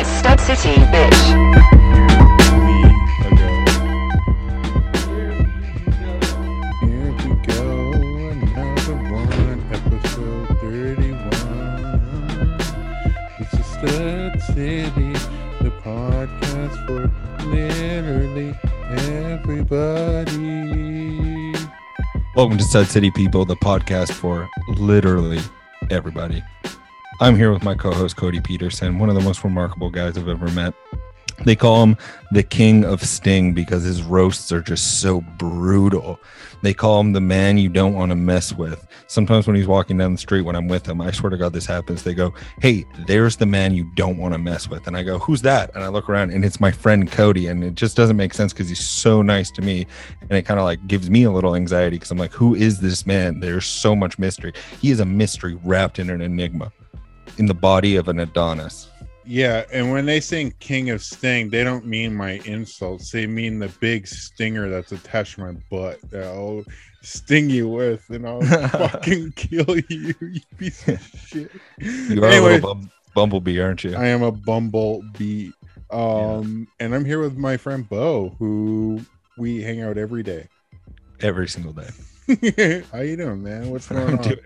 It's Stud City, bitch. Here we go, another one, episode 31. It's Stud City, the podcast for literally everybody. Welcome to Stud City People, the podcast for literally everybody. I'm here with my co host, Cody Peterson, one of the most remarkable guys I've ever met. They call him the king of Sting because his roasts are just so brutal. They call him the man you don't want to mess with. Sometimes when he's walking down the street when I'm with him, I swear to God, this happens. They go, Hey, there's the man you don't want to mess with. And I go, Who's that? And I look around and it's my friend Cody. And it just doesn't make sense because he's so nice to me. And it kind of like gives me a little anxiety because I'm like, Who is this man? There's so much mystery. He is a mystery wrapped in an enigma in the body of an Adonis. Yeah, and when they sing King of Sting, they don't mean my insults. They mean the big stinger that's attached to my butt that I'll sting you with and I'll fucking kill you, you piece of shit. You are a Anyway, little bum- bumblebee, aren't you? I am a bumblebee. Um, and I'm here with my friend Bo, who we hang out every day. Every single day. How you doing, man? What's going I'm on? doing,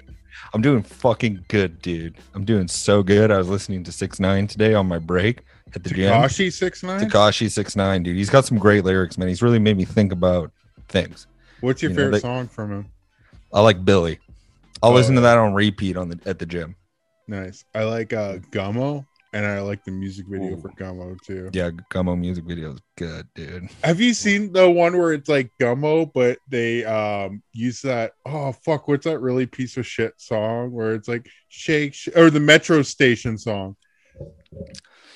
I'm doing fucking good, dude. I'm doing so good. I was listening to Six Nine today on my break at the gym. Tekashi six nine. Tekashi Six Nine, dude. He's got some great lyrics, man. He's really made me think about things. What's your You know, favorite they- song from him? I like Billy. I'll Oh, listen to that on repeat on the at the gym. Nice. I like uh Gummo, and I like the music video Ooh. for Gummo too. Yeah, Gummo music video is good, dude. Have you seen the one where it's like Gummo, but they um use that? Oh fuck, what's that really piece of shit song where it's like shake, sh- or the Metro Station song?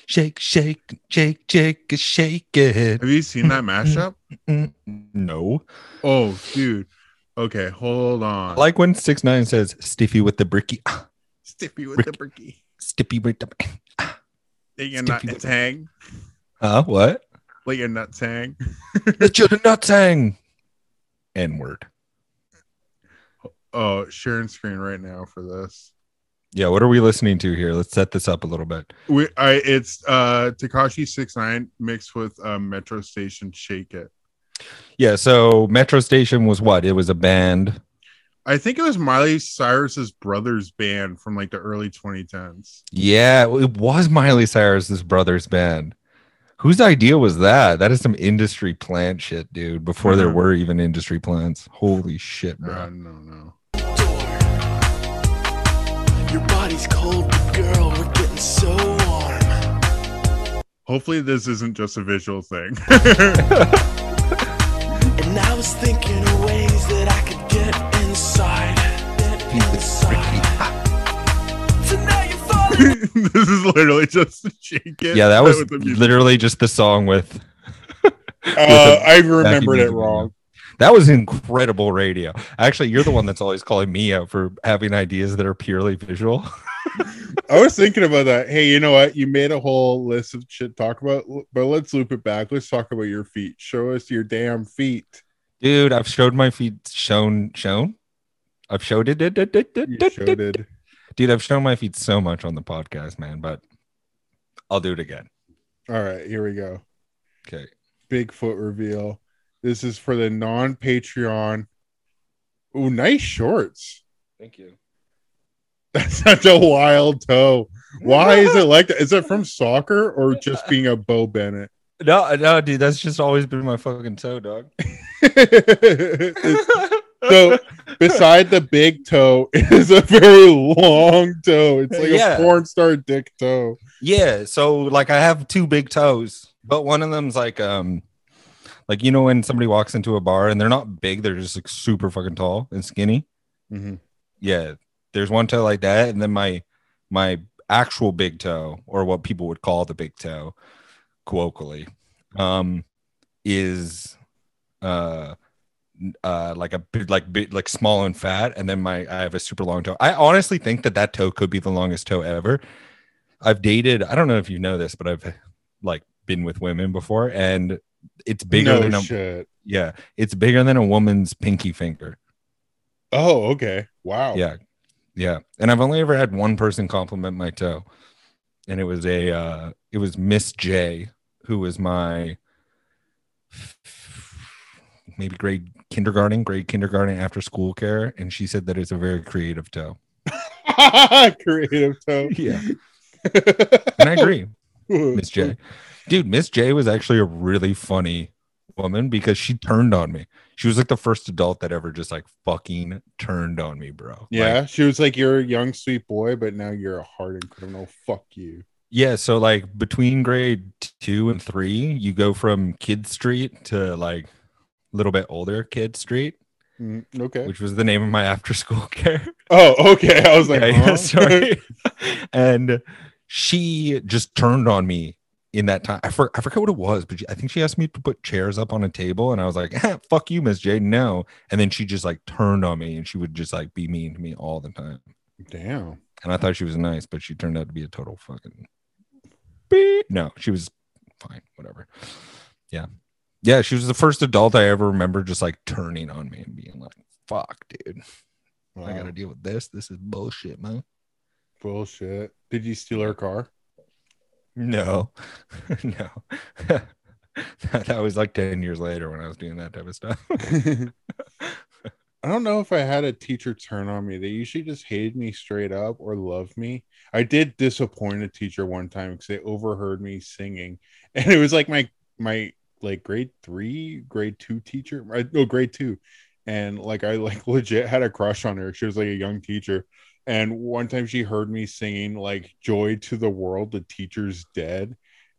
Shake, shake, shake, shake, shake it. Have you seen that mashup? No. Oh, dude. Okay, hold on. Like when Six Nine says stiffy with the bricky. Stiffy with Rick- the bricky. Stiffy with the Let your Stiffy with nuts the- hang. Huh? What? Let your nuts hang. Let your nuts hang. N word. Oh, sharing screen right now for this. Yeah, what are we listening to here? Let's set this up a little bit. We, I, it's uh Tekashi six nine mixed with uh, Metro Station Shake It. Yeah, so Metro Station was what? It was a band. I think it was Miley Cyrus's brother's band from like the early 2010s. Yeah, it was Miley Cyrus's brother's band. Whose idea was that? That is some industry plant shit, dude. Before there were even industry plants. Holy shit, bro. Uh, no, no. Your body's cold, but girl, we're getting so warm. Hopefully, this isn't just a visual thing. And I was thinking this is literally just shake it. yeah, that was with literally just the song with Uh, I remembered it wrong. That was incredible radio. Actually, you're the one that's always calling me out for having ideas that are purely visual. I was thinking about that. Hey, you know what? You made a whole list of shit to talk about, but let's loop it back. Let's talk about your feet. Show us your damn feet. Dude, I've showed my feet shown shown. I've showed it. it, it, it, it, You it, showed it. Dude, I've shown my feet so much on the podcast, man, but I'll do it again. All right, here we go. Okay. Bigfoot reveal. This is for the non Patreon. Oh, nice shorts. Thank you. That's such a wild toe. Why is it like that? Is it from soccer or just being a Bo Bennett? No, no, dude, that's just always been my fucking toe, dog. So beside the big toe is a very long toe. It's like Yeah. a porn star dick toe. yeah, so like I have two big toes, but one of them's like um like you know when somebody walks into a bar and they're not big, they're just like super fucking tall and skinny. Mm-hmm. yeah there's one toe like that and then my my actual big toe or what people would call the big toe colloquially um is uh uh like a bit like bit like small and fat and then my i have a super long toe i honestly think that that toe could be the longest toe ever i've dated i don't know if you know this but i've like been with women before and it's bigger no than a shit. yeah it's bigger than a woman's pinky finger Oh, okay. Wow. yeah. Yeah. And I've only ever had one person compliment my toe. and it was a uh, it was Miss J, who was my maybe grade kindergarten, grade kindergarten after school care, and she said that it's a very creative toe. Creative toe. Yeah, and I agree, Miss J. Dude, Miss J was actually a really funny woman because she turned on me. She was like the first adult that ever just like fucking turned on me, bro. Like, Yeah, she was like, "You're a young sweet boy, but now you're a hardened criminal. Fuck you." Yeah, so like between grade two and three, you go from Kid Street to like little bit older Kid Street, Mm, okay. which was the name of my after school care. Oh, okay. I was like, Yeah, huh? sorry. and she just turned on me in that time. I, for, I forgot what it was, but I think she asked me to put chairs up on a table, and I was like, "Fuck you, Miss J, no." And then she just like turned on me, and she would just like be mean to me all the time. Damn. And I thought she was nice, but she turned out to be a total fucking. beep. No, she was fine. Whatever. Yeah, yeah. She was the first adult I ever remember just like turning on me and being like, "Fuck, dude, I gotta deal with this. This is bullshit, man." Bullshit. Did you steal her car? No, no. that, that was like 10 years later when I was doing that type of stuff. I don't know if I had a teacher turn on me. They usually just hated me straight up or loved me. I did disappoint a teacher one time because they overheard me singing, and it was like my my like grade three, grade two teacher, I- no grade two, and like I like legit had a crush on her. She was like a young teacher, and one time she heard me singing like "Joy to the World," the teacher's dead.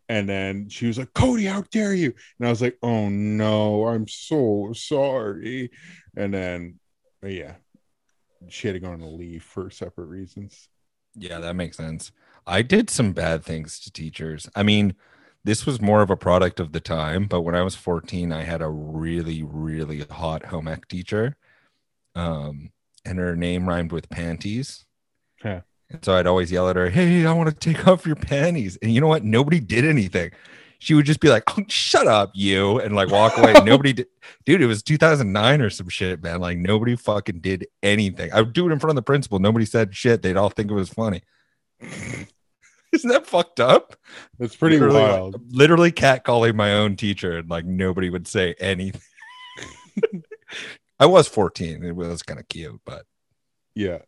And then she was like, Cody, how dare you? And I was like, oh no, I'm so sorry. And then, yeah, she had to go on a leave for separate reasons. yeah, that makes sense. I did some bad things to teachers. I mean, this was more of a product of the time, but when I was 14, I had a really, really hot home ec teacher. Um, and her name rhymed with panties. Yeah. And so I'd always yell at her, Hey, I want to take off your panties. And you know what? Nobody did anything. She would just be like, oh, shut up, you, and like walk away. Nobody did, dude. It was 2009 or some shit, man. Like nobody fucking did anything. I would do it in front of the principal. Nobody said shit. They'd all think it was funny. Isn't that fucked up? That's pretty literally, wild. Literally catcalling my own teacher, and like nobody would say anything. I was 14. It was kind of cute, but Yeah.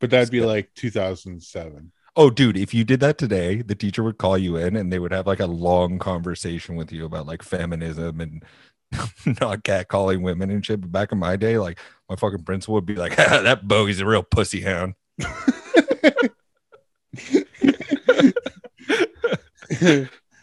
But that'd be like 2007. oh, dude, if you did that today, the teacher would call you in and they would have like a long conversation with you about like feminism and not catcalling women and shit. But back in my day, like my fucking principal would be like, that bogey's a real pussy hound.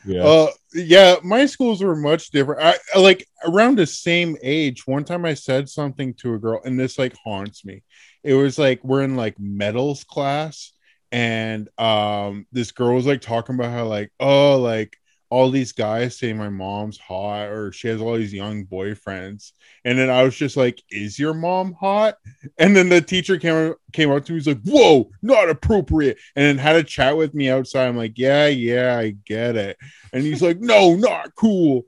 Yeah. Uh, yeah, my schools were much different. I like around the same age. One time I said something to a girl, and this like haunts me. It was like we're in like metals class, and um, this girl was like talking about how like oh like all these guys say my mom's hot or she has all these young boyfriends, and then I was just like, is your mom hot? And then the teacher came came up to me, he's like, whoa, not appropriate, and then had a chat with me outside. I'm like, yeah, yeah, I get it. And he's like, no, not cool.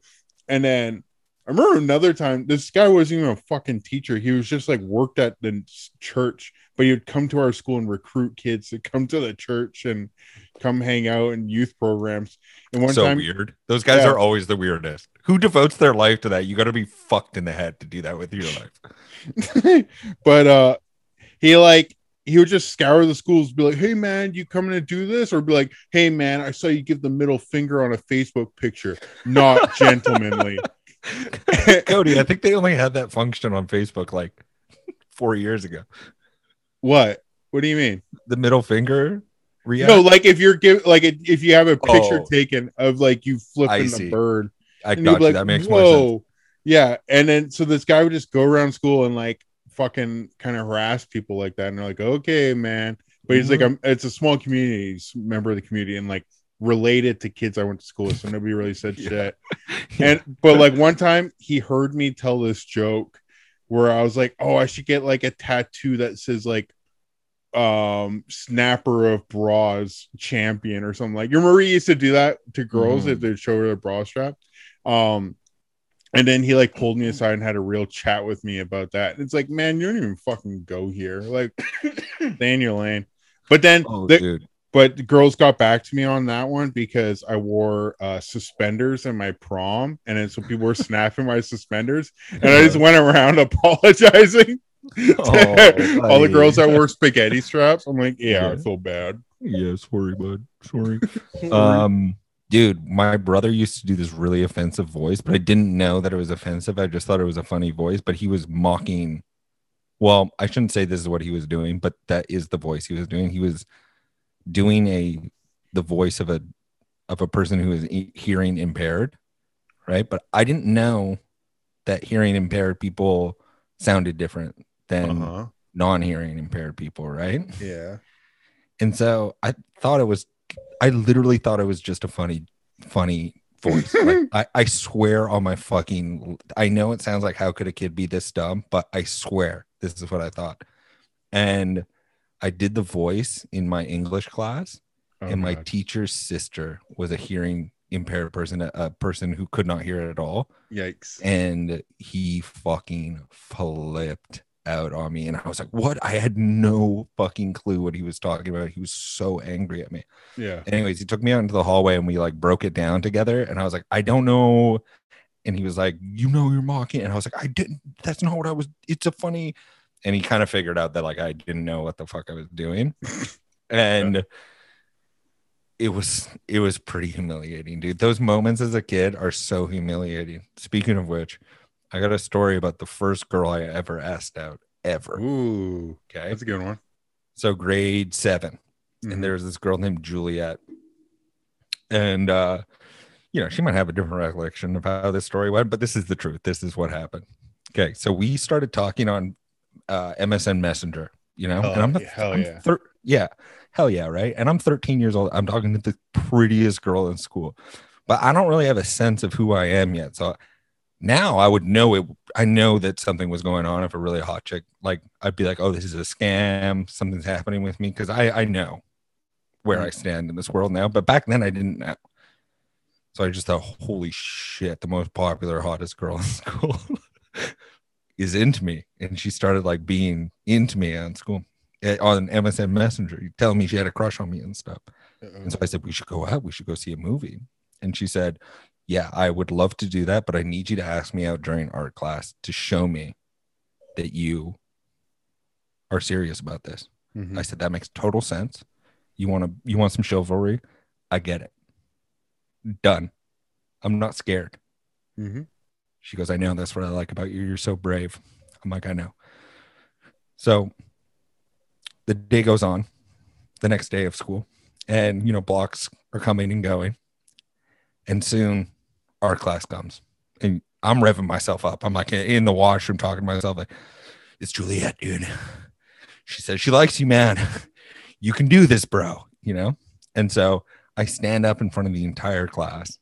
And then I remember another time, this guy wasn't even a fucking teacher. He was just like worked at the church, but he would come to our school and recruit kids to come to the church and come hang out in youth programs. And one so time, weird. Those guys Yeah. are always the weirdest. Who devotes their life to that? You got to be fucked in the head to do that with your life. but uh he like he would just scour the schools be like hey man you coming to do this or be like hey man i saw you give the middle finger on a facebook picture not gentlemanly Cody, I think they only had that function on Facebook like four years ago. What what do you mean The middle finger. React. no like if you're give like if you have a picture Oh. taken of like you flipping the bird I got you. like that makes more sense. whoa yeah and then so this guy would just go around school and like fucking kind of harass people like that and they're like okay man but he's like Mhm. I'm, it's a small community he's a member of the community and like related to kids i went to school with so nobody really said Yeah. shit and but like one time he heard me tell this joke where i was like oh i should get like a tattoo that says like um snapper of bras champion or something like your marie used to do that to girls Mhm. if they show her a bra strap. Um and then he like pulled me aside and had a real chat with me about that. And it's like man you don't even fucking go here. Like stay in your lane. But then Oh, the, dude. But girls got back to me on that one because I wore uh, suspenders in my prom, and then so people were snapping my suspenders, and I just went around apologizing. to Oh, all the girls that wore spaghetti straps. I'm like, yeah, I Yeah. feel bad. Yeah, sorry, bud. Sorry. um, dude, my brother used to do this really offensive voice, but I didn't know that it was offensive. I just thought it was a funny voice, but he was mocking. Well, I shouldn't say this is what he was doing, but that is the voice he was doing. He was doing a the voice of a of a person who is hearing impaired, right? But I didn't know that hearing impaired people sounded different than uh-huh. non-hearing impaired people, right? Yeah. And so I thought it was, I literally thought it was just a funny, funny voice. like, I, I swear on my fucking, I know it sounds like how could a kid be this dumb, but I swear this is what I thought. And I did the voice in my English class, Oh, and my God. teacher's sister was a hearing impaired person, a, a person who could not hear at all. Yikes. and he fucking flipped out on me. And i was like what? I had no fucking clue what he was talking about. He was so angry at me. Yeah. anyways he took me out into the hallway and we like broke it down together. And i was like i don't know. And he was like you know you're mocking. And i was like i didn't. That's not what i was. It's a funny and he kind of figured out that like i didn't know what the fuck i was doing and it was it was pretty humiliating dude those moments as a kid are so humiliating speaking of which i got a story about the first girl i ever asked out ever Ooh, okay that's a good one. so grade 7 Mhm. and there's this girl named Juliet. And uh, you know, she might have a different recollection of how this story went, but this is the truth. This is what happened. Okay, so we started talking on uh, MSN Messenger, you know, Oh, and I'm yeah, hell I'm yeah. thir- yeah, hell yeah, right. And I'm 13 years old. I'm talking to the prettiest girl in school, but I don't really have a sense of who I am yet. So now I would know it. I know that something was going on if a really hot chick, like I'd be like, oh, this is a scam. Something's happening with me because I I know where I stand in this world now. But back then I didn't know. So I just thought, holy shit, the most popular, hottest girl in school is into me. And she started like being into me on school eh, on MSN Messenger, telling me she had a crush on me and stuff. And so I said, we should go out. We should go see a movie. And she said, yeah, I would love to do that, but I need you to ask me out during art class to show me that you are serious about this. Mhm. I said, that makes total sense. You want to, you want some chivalry? I get it. Done. I'm not scared. Mhm. She goes, I know. That's what I like about you. You're so brave. I'm like, I know. So the day goes on, the next day of school, and, you know, blocks are coming and going. And soon our class comes. And I'm revving myself up. I'm like in the washroom talking to myself, like, it's Juliet, dude. She says, she likes you, man. You can do this, bro. You know? And so I stand up in front of the entire class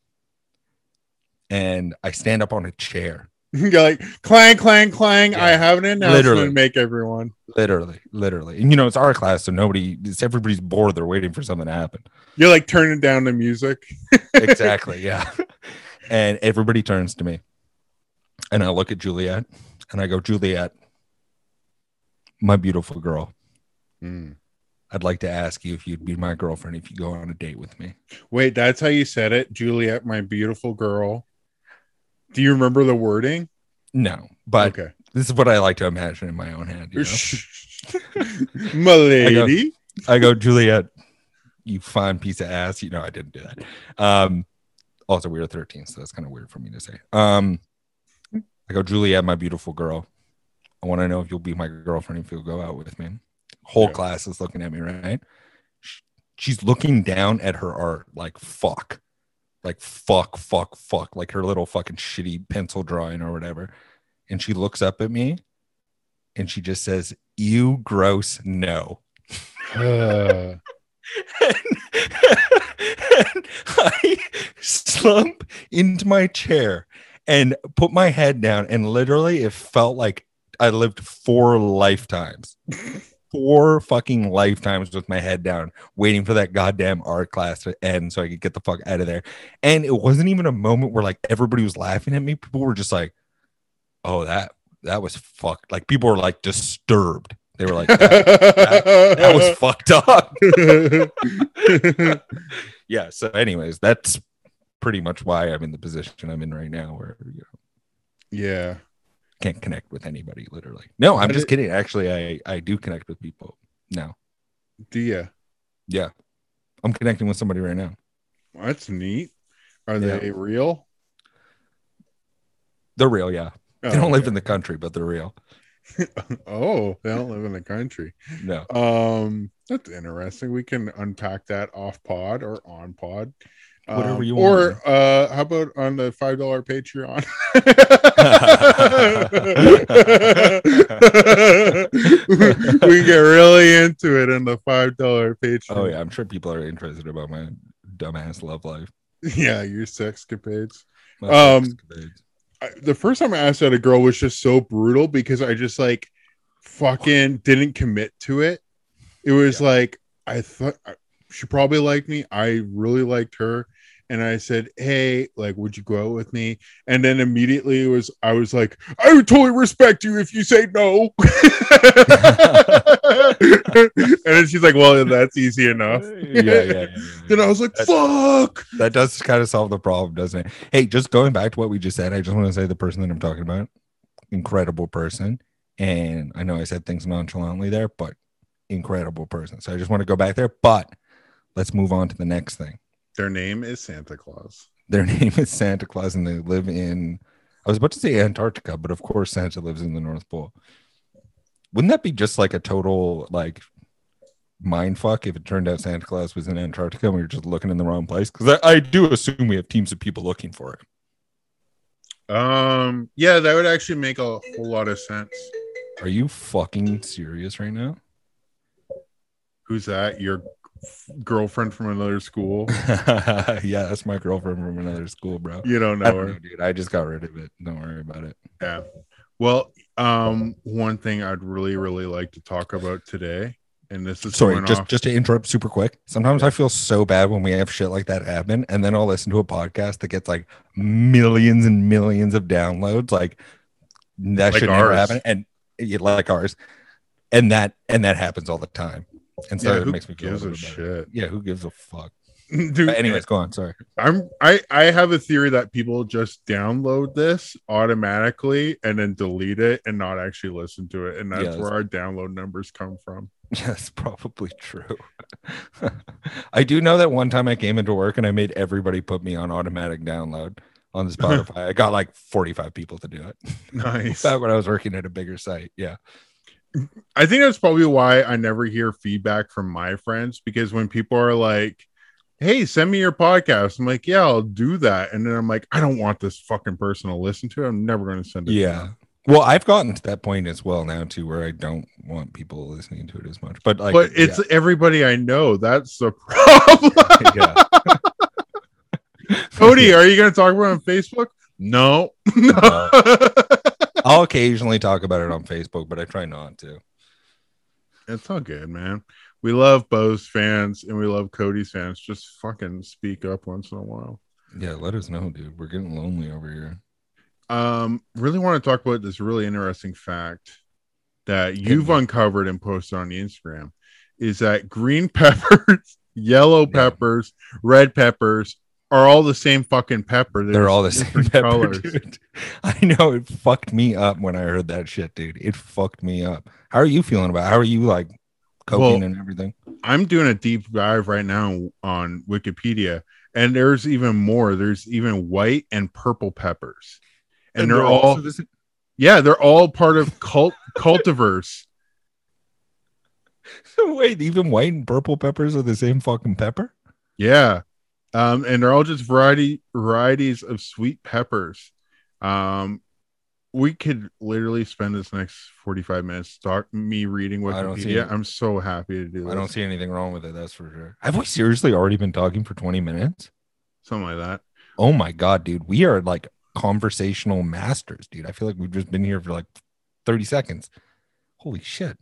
and I stand up on a chair You're like clang, clang, clang. I have an announcement Literally. to make everyone. literally literally and you know it's our class so nobody it's everybody's bored they're waiting for something to happen You're like turning down the music. exactly yeah and everybody turns to me and i look at juliet and i go juliet my beautiful girl Mm. i'd like to ask you if you'd be my girlfriend if you go on a date with me Wait, that's how you said it, Juliet, my beautiful girl. Do you remember the wording? no but okay, this is what i like to imagine in my own head you know? my lady. I go, Juliet, you fine piece of ass. You know, I didn't do that. Um, also, we were 13, so that's kind of weird for me to say. Um, I go, Juliet, my beautiful girl. I want to know if you'll be my girlfriend if you'll go out with me. Whole Yeah. class is looking at me, right? She's looking down at her art like fuck, like fuck, fuck, fuck, like her little fucking shitty pencil drawing or whatever. And she looks up at me and she just says, You gross, no. Uh, and, and I slump into my chair and put my head down, and literally, it felt like I lived four lifetimes. Four fucking lifetimes with my head down, waiting for that goddamn art class to end so I could get the fuck out of there. And it wasn't even a moment where like everybody was laughing at me. People were just like, oh, that that was fucked. Like people were like disturbed They were like, that, that was fucked up. yeah. So, anyways, that's pretty much why I'm in the position I'm in right now, where you know, yeah. Can't connect with anybody. Literally. No, I'm just kidding. Actually, I I do connect with people now. Do you? Yeah, I'm connecting with somebody right now. That's neat. Are Yeah. they real? They're real. Yeah, Oh, they don't live in the country, but they're real. Oh, they don't live in the country. No. Um, that's interesting. We can unpack that off pod or on pod. Whatever Um, you or want, uh how about on the five dollar patreon we get really into it in the five dollar patreon Oh yeah, I'm sure people are interested about my dumbass love life. yeah your sexcapades My Um. I, the first time I asked out a girl was just so brutal because I just like fucking didn't commit to it. It was like I thought she probably liked me. I really liked her, and I said, "Hey, like, would you go out with me?" And then immediately it was I was like, "I would totally respect you if you say no." and then she's like, "Well, that's easy enough." yeah, yeah, yeah, yeah, Then I was like, "Fuck." that does kind of solve the problem, doesn't it? Hey, just going back to what we just said, I just want to say the person that I'm talking about, incredible person. And I know I said things nonchalantly there, but incredible person. So I just want to go back there. But let's move on to the next thing. Their name is Santa Claus. Their name is Santa Claus, and they live in, I was about to say Antarctica, but of course, Santa lives in the North Pole. Wouldn't that be just like a total, like, mind fuck if it turned out Santa Claus was in Antarctica and we were just looking in the wrong place? Because I, I do assume we have teams of people looking for it. Um, yeah, that would actually make a whole lot of sense. Are you fucking serious right now? Who's that? Your girlfriend from another school? yeah, that's my girlfriend from another school, bro. You don't I know don't her. know, dude. I just got rid of it. Don't worry about it. Yeah. Well, um, one thing I'd really, really like to talk about today, and this is Sorry, just off- just to interrupt super quick. Sometimes I feel so bad when we have shit like that happen, and then I'll listen to a podcast that gets like millions and millions of downloads. Like that Like should never happen, and like ours, and that and that happens all the time. And so yeah, it makes me feel gives a a shit, Yeah, who gives a fuck? dude? But anyways, go on. Sorry. I'm I I have a theory that people just download this automatically and then delete it and not actually listen to it, and that's where our download numbers come from. Yes, probably true. I do know that one time I came into work and I made everybody put me on automatic download on the Spotify. I got like 45 people to do it. Nice. Back when I was working at a bigger site. Yeah. I think that's probably why I never hear feedback from my friends because when people are like, "Hey, send me your podcast," I'm like, "Yeah, I'll do that," and then I'm like, "I don't want this fucking person to listen to it. I'm never going to send it." Yeah. Well, I've gotten to that point as well now too, where I don't want people listening to it as much. But like, but it's everybody I know. That's the problem. yeah. Cody, are you going to talk about it on Facebook? No. No. I'll occasionally talk about it on Facebook, but I try not to. It's all good, man. We love Bo's fans and we love Cody's fans. Just fucking speak up once in a while. Yeah, let us know, dude. We're getting lonely over here. um really want to talk about this really interesting fact that you've uncovered and posted on the instagram is that green peppers yellow Yeah. peppers red peppers are all the same fucking pepper They're all the same pepper, dude. I know it fucked me up when I heard that shit, dude. It fucked me up. How are you feeling about? It? How are you like coping Well, and everything? i'm doing a deep dive right now on wikipedia and there's even more there's even white and purple peppers and, they're, all also the same- yeah they're all part of cult cultivars So Wait, even white and purple peppers are the same fucking pepper? Yeah. Um, and they're all just variety varieties of sweet peppers. Um, we could literally spend this next 45 minutes talk me reading I don't see Wikipedia. I'm so happy to do this. I don't see anything wrong with it. That's for sure. Have we seriously already been talking for 20 minutes? something like that. Oh my god, dude. We are like conversational masters, dude. I feel like we've just been here for like 30 seconds. Holy shit.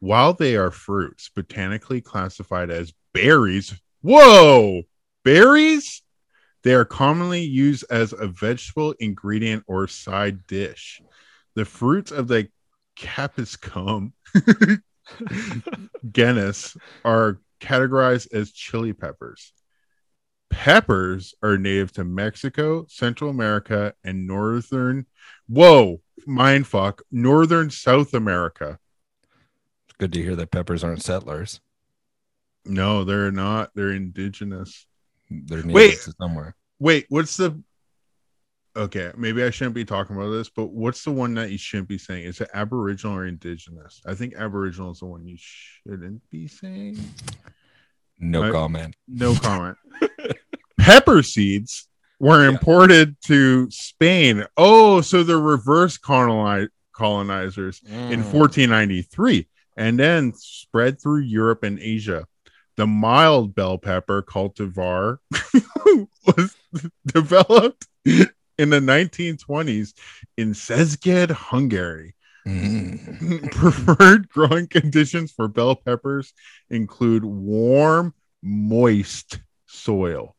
While they are fruits, botanically classified as berries. Whoa, berries? They are commonly used as a vegetable ingredient or side dish. The fruits of the capsicum genus are categorized as chili peppers. Peppers are native to Mexico, Central America, and northern. Whoa, mindfuck, northern South America. It's good to hear that peppers aren't settlers. No, they're not. They're indigenous. They're Wait. somewhere. Wait, what's the? Okay, maybe I shouldn't be talking about this, but what's the one that you shouldn't be saying? Is it Aboriginal or Indigenous? I think Aboriginal is the one you shouldn't be saying. No I- comment. No comment. Pepper seeds were Yeah. imported to Spain. Oh, so the reverse coloni- colonizers in Mm. 1493 and then spread through Europe and Asia. The mild bell pepper cultivar was developed in the 1920s in Szeged, Hungary. Mm. Preferred growing conditions for bell peppers include warm, moist soil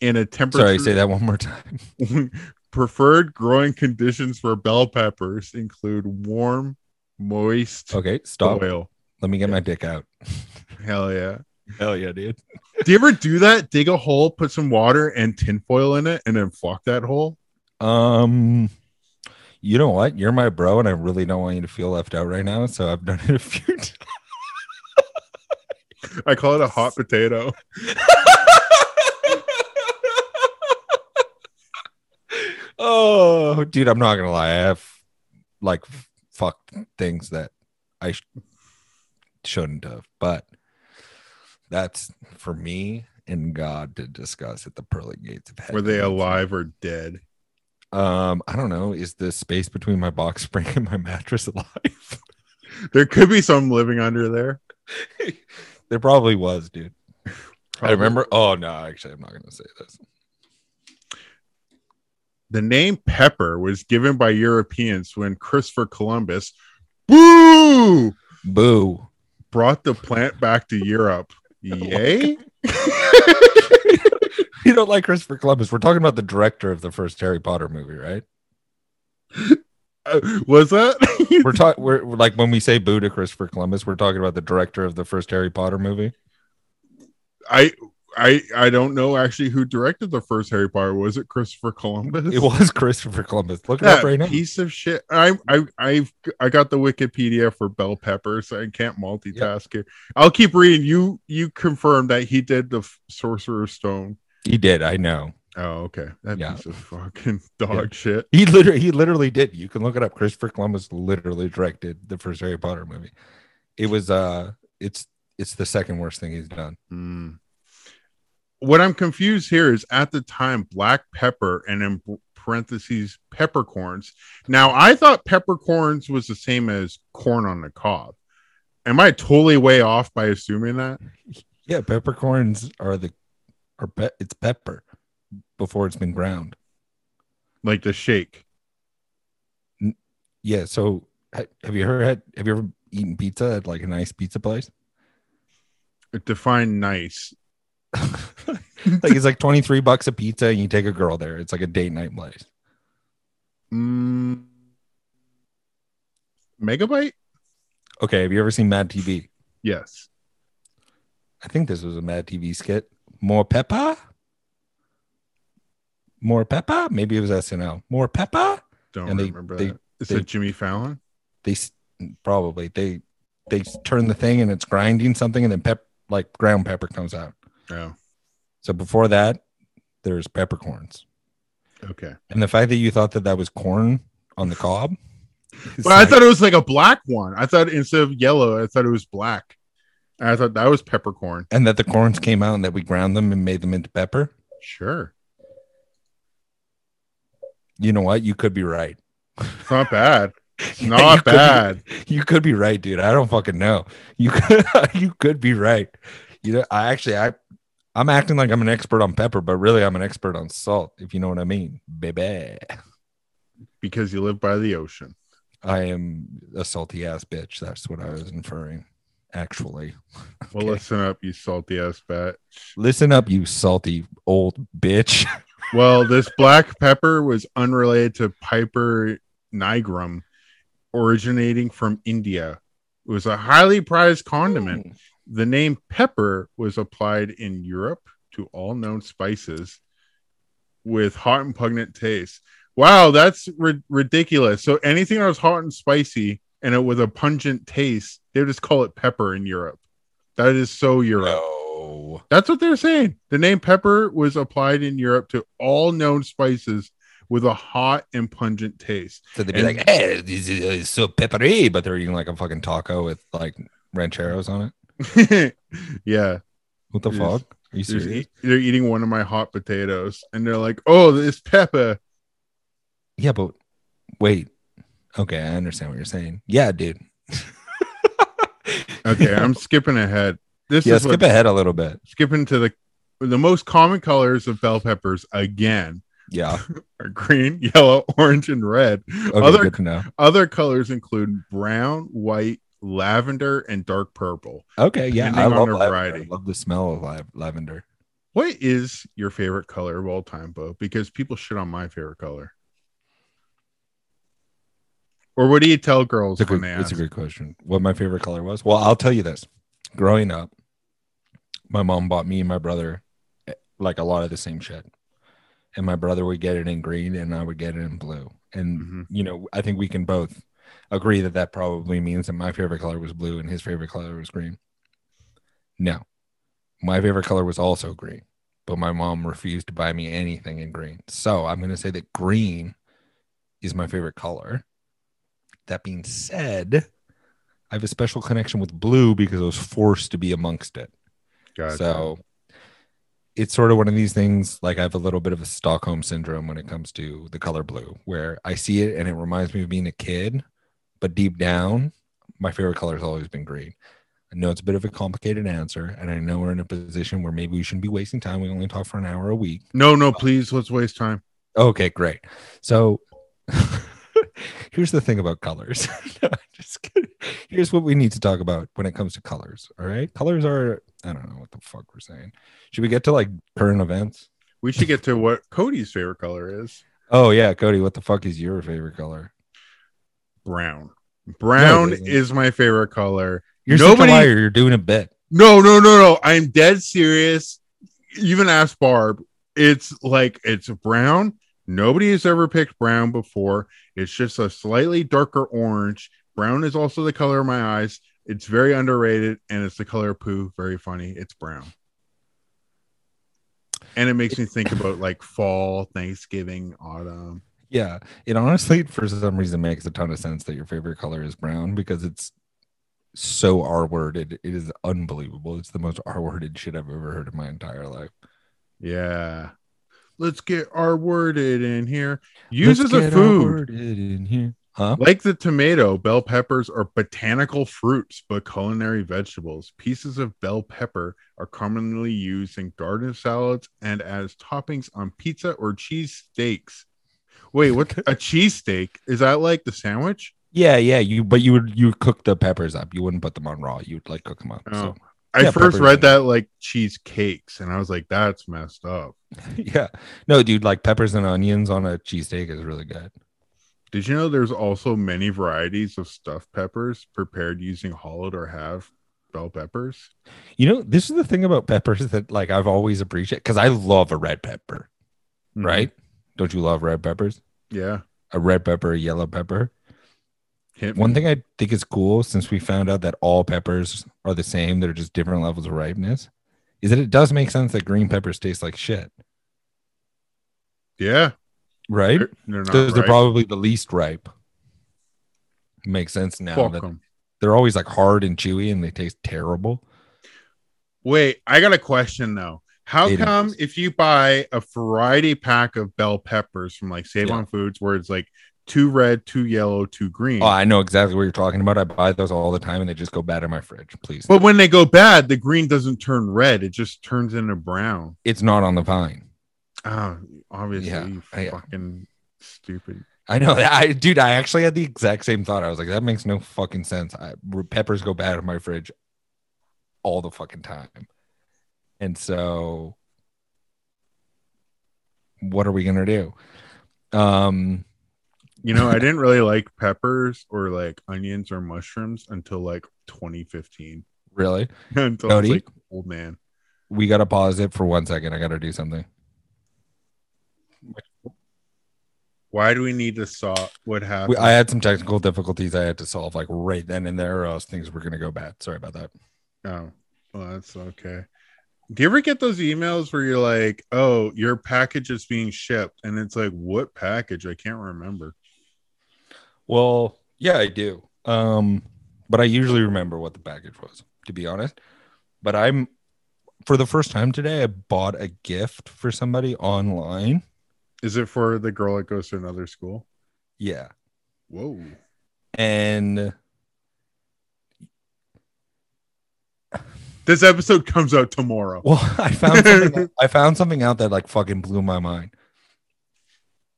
in a temperature. Sorry, say that one more time. Preferred growing conditions for bell peppers include warm, moist Okay, stop. soil. Let me get my dick out. Hell yeah. Hell yeah, dude. Do you ever do that? Dig a hole, put some water and tinfoil in it, and then fuck that hole? Um, you know what? You're my bro, and I really don't want you to feel left out right now. So I've done it a few times. I call it a hot potato. oh, dude, I'm not gonna lie. I have like fucked things that I sh- shouldn't have, but that's for me and God to discuss at the pearly gates of heaven. Were they alive or dead? Um, I don't know. Is the space between my box spring and my mattress alive? There could be some living under there. there probably was, dude. I remember. Oh no, actually, I'm not gonna say this. The name pepper was given by Europeans when Christopher Columbus boo, Boo. Brought the plant back to Europe. Yay? you don't like Christopher Columbus. We're talking about the director of the first Harry Potter movie, right? Uh, was that? We're talking. We're we're like when we say boo to Christopher Columbus, we're talking about the director of the first Harry Potter movie. I I I don't know actually who directed the first Harry Potter. Was it Christopher Columbus? It was Christopher Columbus. Look it that up right now. piece of shit. I I I've I got the Wikipedia for bell peppers. I can't multitask here. I'll keep reading. You you confirmed that he did the Sorcerer's Stone. He did. I know. Oh, okay. That Yeah. piece of fucking dog Yeah. shit. He literally. He literally did. You can look it up. Christopher Columbus literally directed the first Harry Potter movie. It was. Uh. It's. It's the second worst thing he's done. Hmm. What I'm confused here is at the time black pepper and in parentheses peppercorns. Now I thought peppercorns was the same as corn on the cob. Am I totally way off by assuming that? Yeah, peppercorns are the. Are pe- it's pepper before it's been ground. Like the shake. Yeah. So ha- have you ever had? Have you ever eaten pizza at like a nice pizza place? Define nice. like it's like 23 bucks a pizza and you take a girl there. It's like a date night place. Mm, megabyte? Okay, have you ever seen Mad TV? Yes. I think this was a Mad TV skit. More pepper? More pepper? Maybe it was SNL. More pepper? Don't And they- remember they- that. Is they- it Jimmy Fallon? They probably they they turn the thing and it's grinding something and then pep like ground pepper comes out. Oh, So before that, there's peppercorns. okay. And the fact that you thought that that was corn on the cob. is But I thought it was like a black one. I thought instead of yellow, I thought it was black. And I thought that was peppercorn. and that the corns came out and that we ground them and made them into pepper. Sure. You know what? You could be right. It's not bad. It's You not could be- bad. You could be right, dude. I don't fucking know. You could you could be right. You know, I actually I I'm acting like I'm an expert on pepper, but really I'm an expert on salt, if you know what I mean. Baby. Because you live by the ocean. I am a salty ass bitch. That's what I was inferring. Actually. Well, listen up, you salty ass bitch. Listen up, you salty old bitch. Well, this black pepper was unrelated to Piper nigrum, originating from India. It was a highly prized condiment. Mm. The name pepper was applied in Europe to all known spices with hot and pungent taste. Wow, that's ri- ridiculous. So anything that was hot and spicy and it was a pungent taste, they would just call it pepper in Europe. That is so Europe. No. That's what they're saying. The name pepper was applied in Europe to all known spices with a hot and pungent taste. So they'd be And- like, "Hey, this is uh, so peppery," but they're eating like a fucking taco with like rancheros on it. yeah. What the Yes. fuck? Are you They're, serious? they're eating one of my hot potatoes and they're like, oh, this pepper. Yeah, but wait. Okay, I understand what you're saying. Yeah, dude. Okay, I'm skipping ahead. This yeah, is skip ahead a little bit. skipping to the the most common colors of bell peppers again Yeah. are green, yellow, orange, and red. Okay, Other good to know. other colors include brown, white, lavender, and dark purple. Okay, yeah, I love lavender. variety. I love the smell of lav- lavender. What is your favorite color of all time, Bo? Because people shit on my favorite color. Or what do you tell girls It's a, when good, it's a good question. What my favorite color was? Well, I'll tell you this. Growing up, my mom bought me and my brother eh, like a lot of the same shit. And my brother would get it in green and I would get it in blue. And, Mhm. you know, I think we can both agree that that probably means that my favorite color was blue and his favorite color was green. No, my favorite color was also green, but my mom refused to buy me anything in green. So I'm going to say that green is my favorite color. That being said, I have a special connection with blue because I was forced to be amongst it. Gotcha. So it's sort of one of these things like I have a little bit of a Stockholm syndrome when it comes to the color blue, where I see it and it reminds me of being a kid, but deep down, my favorite color has always been green. I know it's a bit of a complicated answer, and I know we're in a position where maybe we shouldn't be wasting time. We only talk for an hour a week. no, no, please, let's waste time. Okay, great. So here's the thing about colors. No, just kidding. Here's what we need to talk about when it comes to colors. All right. Colors are, I don't know what the fuck we're saying. Should we get to like current events? We should get to what Cody's favorite color is. Oh, yeah. Cody, what the fuck is your favorite color? Brown. Brown isn't. is my favorite color. You're Nobody- such a liar. You're doing a bit. No, no, no, no. I'm dead serious. Even ask Barb. It's like it's brown. Nobody has ever picked brown before. It's just a slightly darker orange. Brown is also the color of my eyes. It's very underrated and it's the color of poo. Very funny. It's brown. And it makes me think about like fall, Thanksgiving, autumn. Yeah. It honestly, for some reason, makes a ton of sense that your favorite color is brown because it's so R worded. It is unbelievable. It's the most R worded shit I've ever heard in my entire life. Yeah. Let's get our worded in here. Let's as a food. In here. Huh? Like the tomato, bell peppers are botanical fruits, but culinary vegetables. Pieces of bell pepper are commonly used in garden salads and as toppings on pizza or cheese steaks. Wait, what? a cheese steak? Is that like the sandwich? Yeah, yeah. You but you would you cook the peppers up. You wouldn't put them on raw. You'd like cook them up. Oh. So I Yeah, first read that like cheesecakes, and I was like, that's messed up. yeah. No, dude, like peppers and onions on a cheesesteak is really good. Did you know there's also many varieties of stuffed peppers prepared using hollowed or half bell peppers? You know, this is the thing about peppers that like I've always appreciated because I love a red pepper, Mhm. right? Don't you love red peppers? Yeah. A red pepper, a yellow pepper. One thing I think is cool since we found out that all peppers are the same, they're just different levels of ripeness, is that it does make sense that green peppers taste like shit, Yeah. right? They're, they're they're probably the least ripe. Makes sense now Fuck that 'em. they're always like hard and chewy and they taste terrible. Wait, I got a question though. How Eight come inches. if you buy a variety pack of bell peppers from like Save Yeah. on Foods where it's like two red, two yellow, two green, Oh, I know exactly what you're talking about. I buy those all the time and they just go bad in my fridge. Please. but when they go bad, the green doesn't turn red; it just turns into brown. It's not on the vine. Oh, obviously, Yeah, you I- uh, fucking stupid. I know. I dude, I actually had the exact same thought. I was like, that makes no fucking sense. I, peppers go bad in my fridge all the fucking time. And so what are we gonna do? Um You know, I didn't really like peppers or like onions or mushrooms until like 2015. Really? until Cody? like old man. We gotta pause it for one second. I gotta do something. Why do we need to saw what happened? We, I had some technical difficulties I had to solve like right then and there, or else things were gonna go bad. Sorry about that. Oh, well, that's okay. Do you ever get those emails where you're like, "Oh, your package is being shipped," and it's like, "What package?" I can't remember. Well, yeah, I do. Um, but I usually remember what the package was, to be honest. But I'm for the first time today, I bought a gift for somebody online. Is it for the girl that goes to another school? Yeah. Whoa. And This episode comes out tomorrow. well, I found something I found something out that like fucking blew my mind.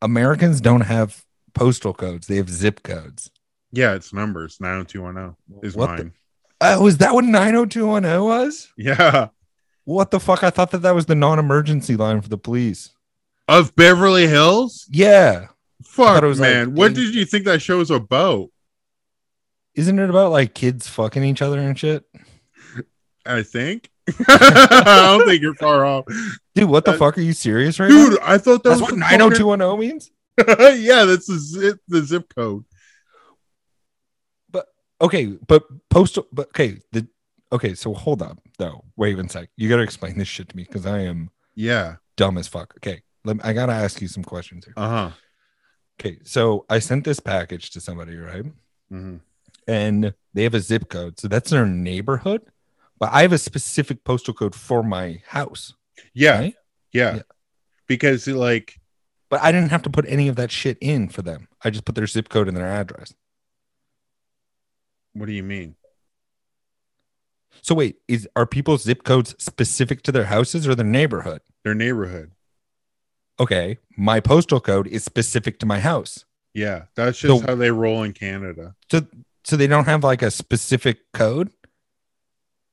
Americans don't have postal codes, they have zip codes. Yeah, it's numbers 90210 is What the- mine. Oh, is that what 90210 was? Yeah. What the fuck? I thought that that was the non-emergency line for the police. Of Beverly Hills? Yeah. Fuck, was, like, man. what did you think that show was about? Isn't it about like kids fucking each other and shit? I think. I don't think you're far off. Dude, what the Uh, fuck? Are you serious right Dude, now? I thought that That's was what the 90210 means? yeah, that's the zip, the zip code. But okay, but postal but okay, the okay, so hold up though. Wait one sec. You gotta explain this shit to me because I am Yeah. dumb as fuck. Okay. Let me, I gotta ask you some questions here. Uh huh. Okay, so I sent this package to somebody, right? hmm And they have a zip code. So that's their neighborhood. But I have a specific postal code for my house. Yeah, Right? yeah. Yeah. Because like, But I didn't have to put any of that shit in for them. I just put their zip code and their address. what do you mean? So wait, is are people's zip codes specific to their houses or their neighborhood? Their neighborhood. Okay, my postal code is specific to my house. Yeah, that's just So- how they roll in Canada. So so they don't have like a specific code?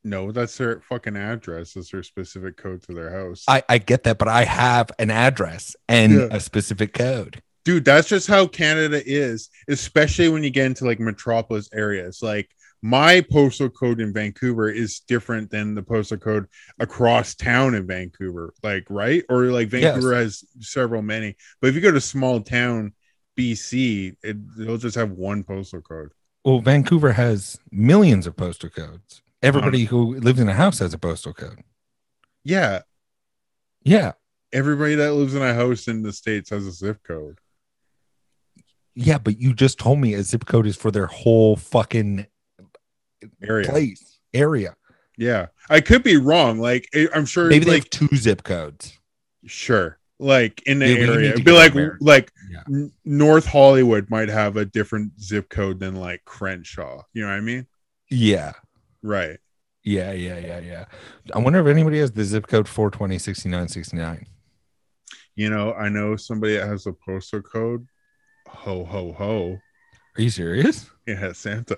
No, that's their fucking address. That's their specific code to their house. I I get that, but I have an address and Yeah. a specific code. dude that's just how canada is especially when you get into like metropolis areas like my postal code in vancouver is different than the postal code across town in vancouver like right or like vancouver has several many but if you go to small town bc it, they'll just have one postal code Well, Vancouver has millions of postal codes. Everybody uh-huh. who lives in a house has a postal code. yeah Yeah. everybody that lives in a house in the states has a zip code Yeah, but you just told me a zip code is for their whole fucking area place area. yeah i could be wrong like I- i'm sure Maybe they like have two zip codes. sure like in the Yeah, area It'd be like America. like Yeah. North Hollywood might have a different zip code than like Crenshaw. You know what I mean? Yeah. Right. Yeah, yeah, yeah, yeah. I wonder if anybody has the zip code 420 69 69. You know, I know somebody that has a postal code. Ho ho ho. Are you serious? Yeah, Santa.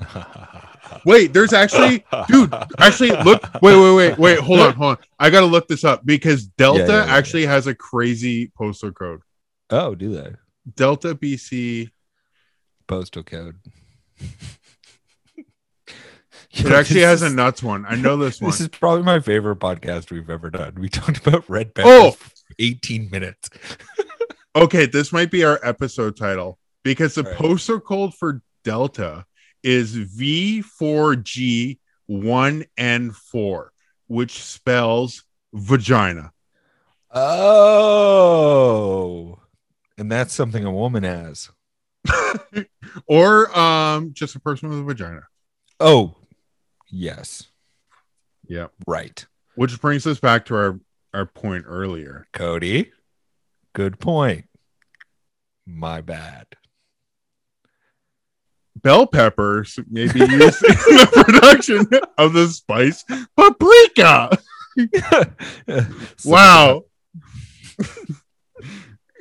Wait, there's actually, dude. Actually, look. Wait, wait, wait, wait. Hold on, hold on. I gotta look this up because Delta Yeah, yeah, yeah. actually has a crazy postal code. Oh, do they? Delta BC. Postal code. It actually has a nuts one. I know this one. This is probably my favorite podcast we've ever done. We talked about red pepper Oh! for 18 minutes. Okay, this might be our episode title because the Right. postal code for Delta is V4G1N4, which spells vagina. Oh. And that's something a woman has. or um just a person with a vagina. Oh, yes. Yeah. Right. Which brings us back to our our point earlier. Cody, good point. My bad. Bell peppers may be used in the production of the spice paprika. Wow.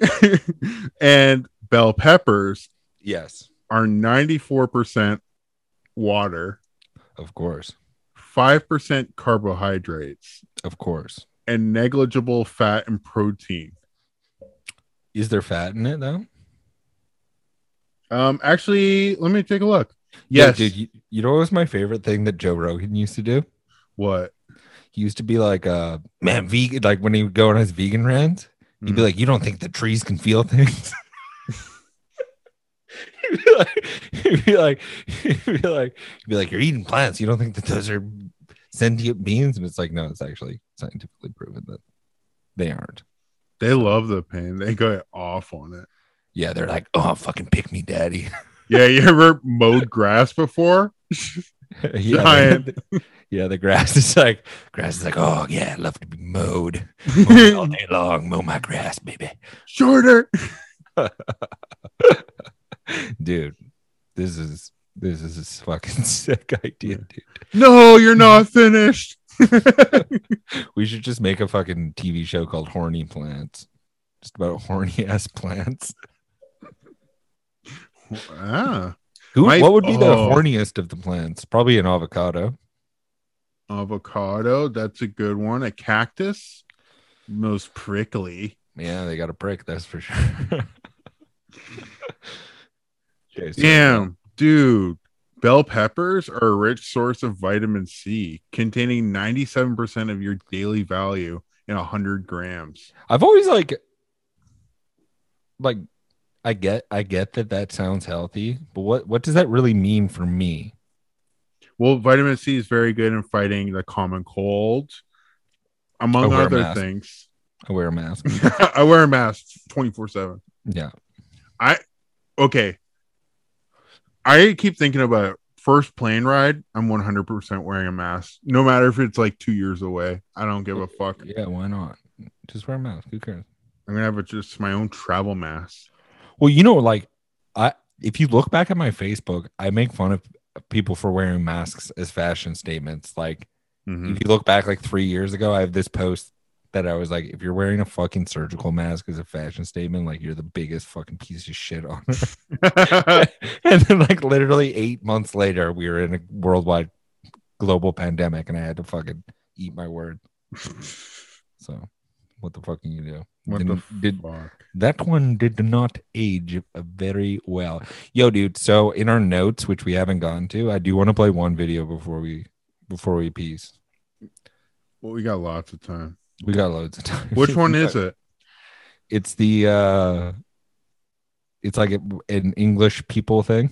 and bell peppers Yes, are 94% water, of course. 5% carbohydrates, Of course. and negligible fat and protein. Is there fat in it though? Um, actually, let me take a look. Yeah, dude. You, you know what was my favorite thing that Joe Rogan used to do? What? He used to be like, uh, man, vegan. Like when he would go on his vegan rant, he'd be Mhm. like, "You don't think the trees can feel things?" be like, he'd be like, he'd be like, he'd be like, "You're eating plants. You don't think that those are sentient beings?" And it's like, no, it's actually scientifically proven that they aren't. They love the pain. They go off on it. Yeah, they're like, "Oh, fucking pick me, daddy." Yeah, you ever mowed grass before? yeah, Giant. the, yeah, the grass is like grass is like, oh yeah, I love to be mowed Mow all day long. Mow my grass, baby. Shorter. Dude, this is this is a fucking sick idea, dude. No, you're not finished. We should just make a fucking TV show called Horny Plants. Just about horny ass plants. ah, Who My- what would be the oh. horniest of the plants? Probably an avocado. avocado. That's a good one. A cactus. Most prickly. Yeah, they got a prick, that's for sure. Okay, so- Damn, dude. Bell peppers are a rich source of vitamin C, containing 97% of your daily value in 100 grams. I've always like like I get I get that that sounds healthy, but what what does that really mean for me? Well, vitamin C is very good in fighting the common cold, among I wear a other things. I wear a mask. I wear a mask 24 7. yeah. I, okay. I keep thinking about first plane ride. I'm 100% wearing a mask, no matter if it's like two years away. I don't give a fuck. Yeah, why not? Just wear a mask. Who cares? I'm gonna have a, just my own travel mask. Well, you know, like I if you look back at my Facebook, I make fun of people for wearing masks as fashion statements. Like Mhm. if you look back like three years ago, I have this post that I was like, if you're wearing a fucking surgical mask as a fashion statement, like you're the biggest fucking piece of shit on it. and then like literally eight months later, we were in a worldwide global pandemic and I had to fucking eat my word. So what the fuck can you do? what the did fuck? that one did not age very well. Yo, dude. So in our notes, which we haven't gone to, I do want to play one video before we before we peace. Well, we got lots of time. We got loads of time. Which one is it? It's the uh it's like an English people thing.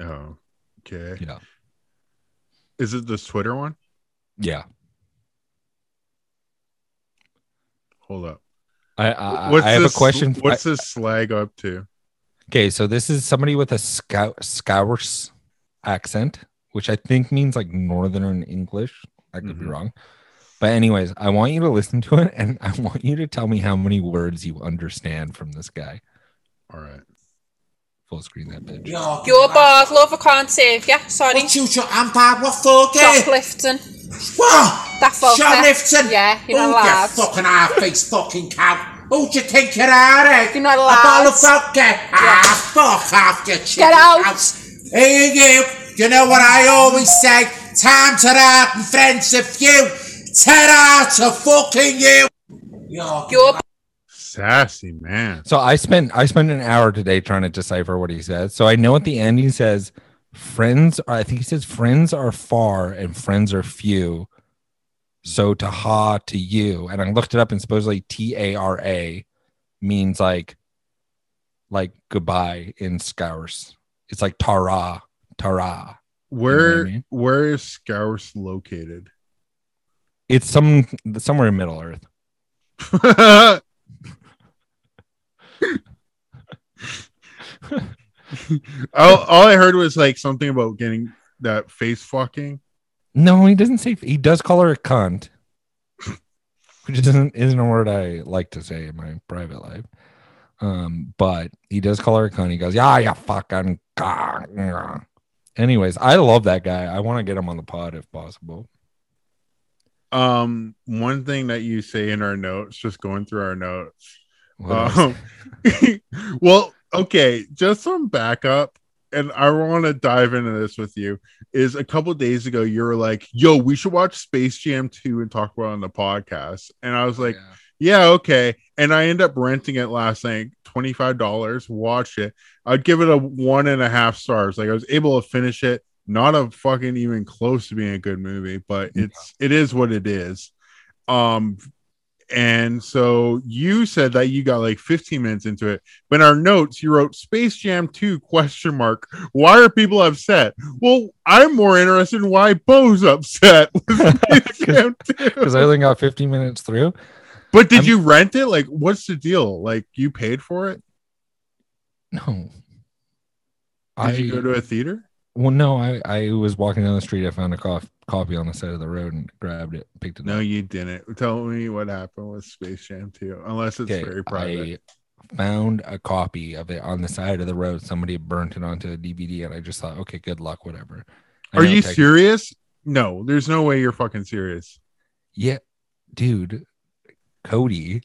Oh, okay. Yeah. Is it this Twitter one? Yeah. Hold up. I I, I have this, a question. What's this slag up to? Okay, so this is somebody with a scout Scouse accent, which I think means like northern English. I could be Mhm. wrong. But anyways, I want you to listen to it and I want you to tell me how many words you understand from this guy. All right. Full screen that bitch. Your bars, love, I can't save ya. Sorry. What you shot? I'm bad. What for? Shoplifting. What? That folk. Shoplifting? Yeah, you're not oh, allowed. You fucking half-faced fucking cow. Who do you think you are, eh? You're not A allowed. bottle of vodka? Ah, fuck off, you chicken out. house. Hey, you. You know what I always say? Time to out and friends of you. Ten out of fucking you. You're Sassy man. So I spent I spent an hour today trying to decipher what he says. So I know at the end he says friends are, I think he says friends are far and friends are few. So to ha to you. And I looked it up and supposedly T A R A means like like goodbye in Scouse. It's like Tara. Tara. Where I mean? where is Scouse located? It's some somewhere in Middle Earth. all, all I heard was like something about getting that face fucking. No, he doesn't say he does call her a cunt. Which isn't isn't a word I like to say in my private life. Um, but he does call her a cunt. He goes, Yeah, yeah, fucking cunt." Anyways, I love that guy. I want to get him on the pod if possible. Um, one thing that you say in our notes, just going through our notes. Um, well, okay, just some backup, and I want to dive into this with you. Is a couple days ago, you were like, "Yo, we should watch Space Jam 2 and talk about on the podcast," and I was like, yeah, okay. And I end up renting it last night, $25, watch it. I'd give it a one and a half stars. Like I was able to finish it. Not a fucking even close to being a good movie, but it's it is what it is. Um and so you said that you got like 15 minutes into it, but in our notes you wrote Space Jam 2 question mark. Why are people upset? Well, I'm more interested in why Bo's upset with Space Jam 2. Because I only got 15 minutes through. But did I'm- you rent it? Like, what's the deal? Like, you paid for it? No. Did I you go to a theater? Well, no, I, I was walking down the street. I found a cof- copy on the side of the road and grabbed it, picked it up. No, up. you didn't. Tell me what happened with Space Jam 2, unless it's Okay, very private. I found a copy of it on the side of the road. Somebody burnt it onto a DVD, and I just thought, okay, good luck, whatever. I Are know you tech- serious? No, there's no way you're fucking serious. Yeah, dude, Cody.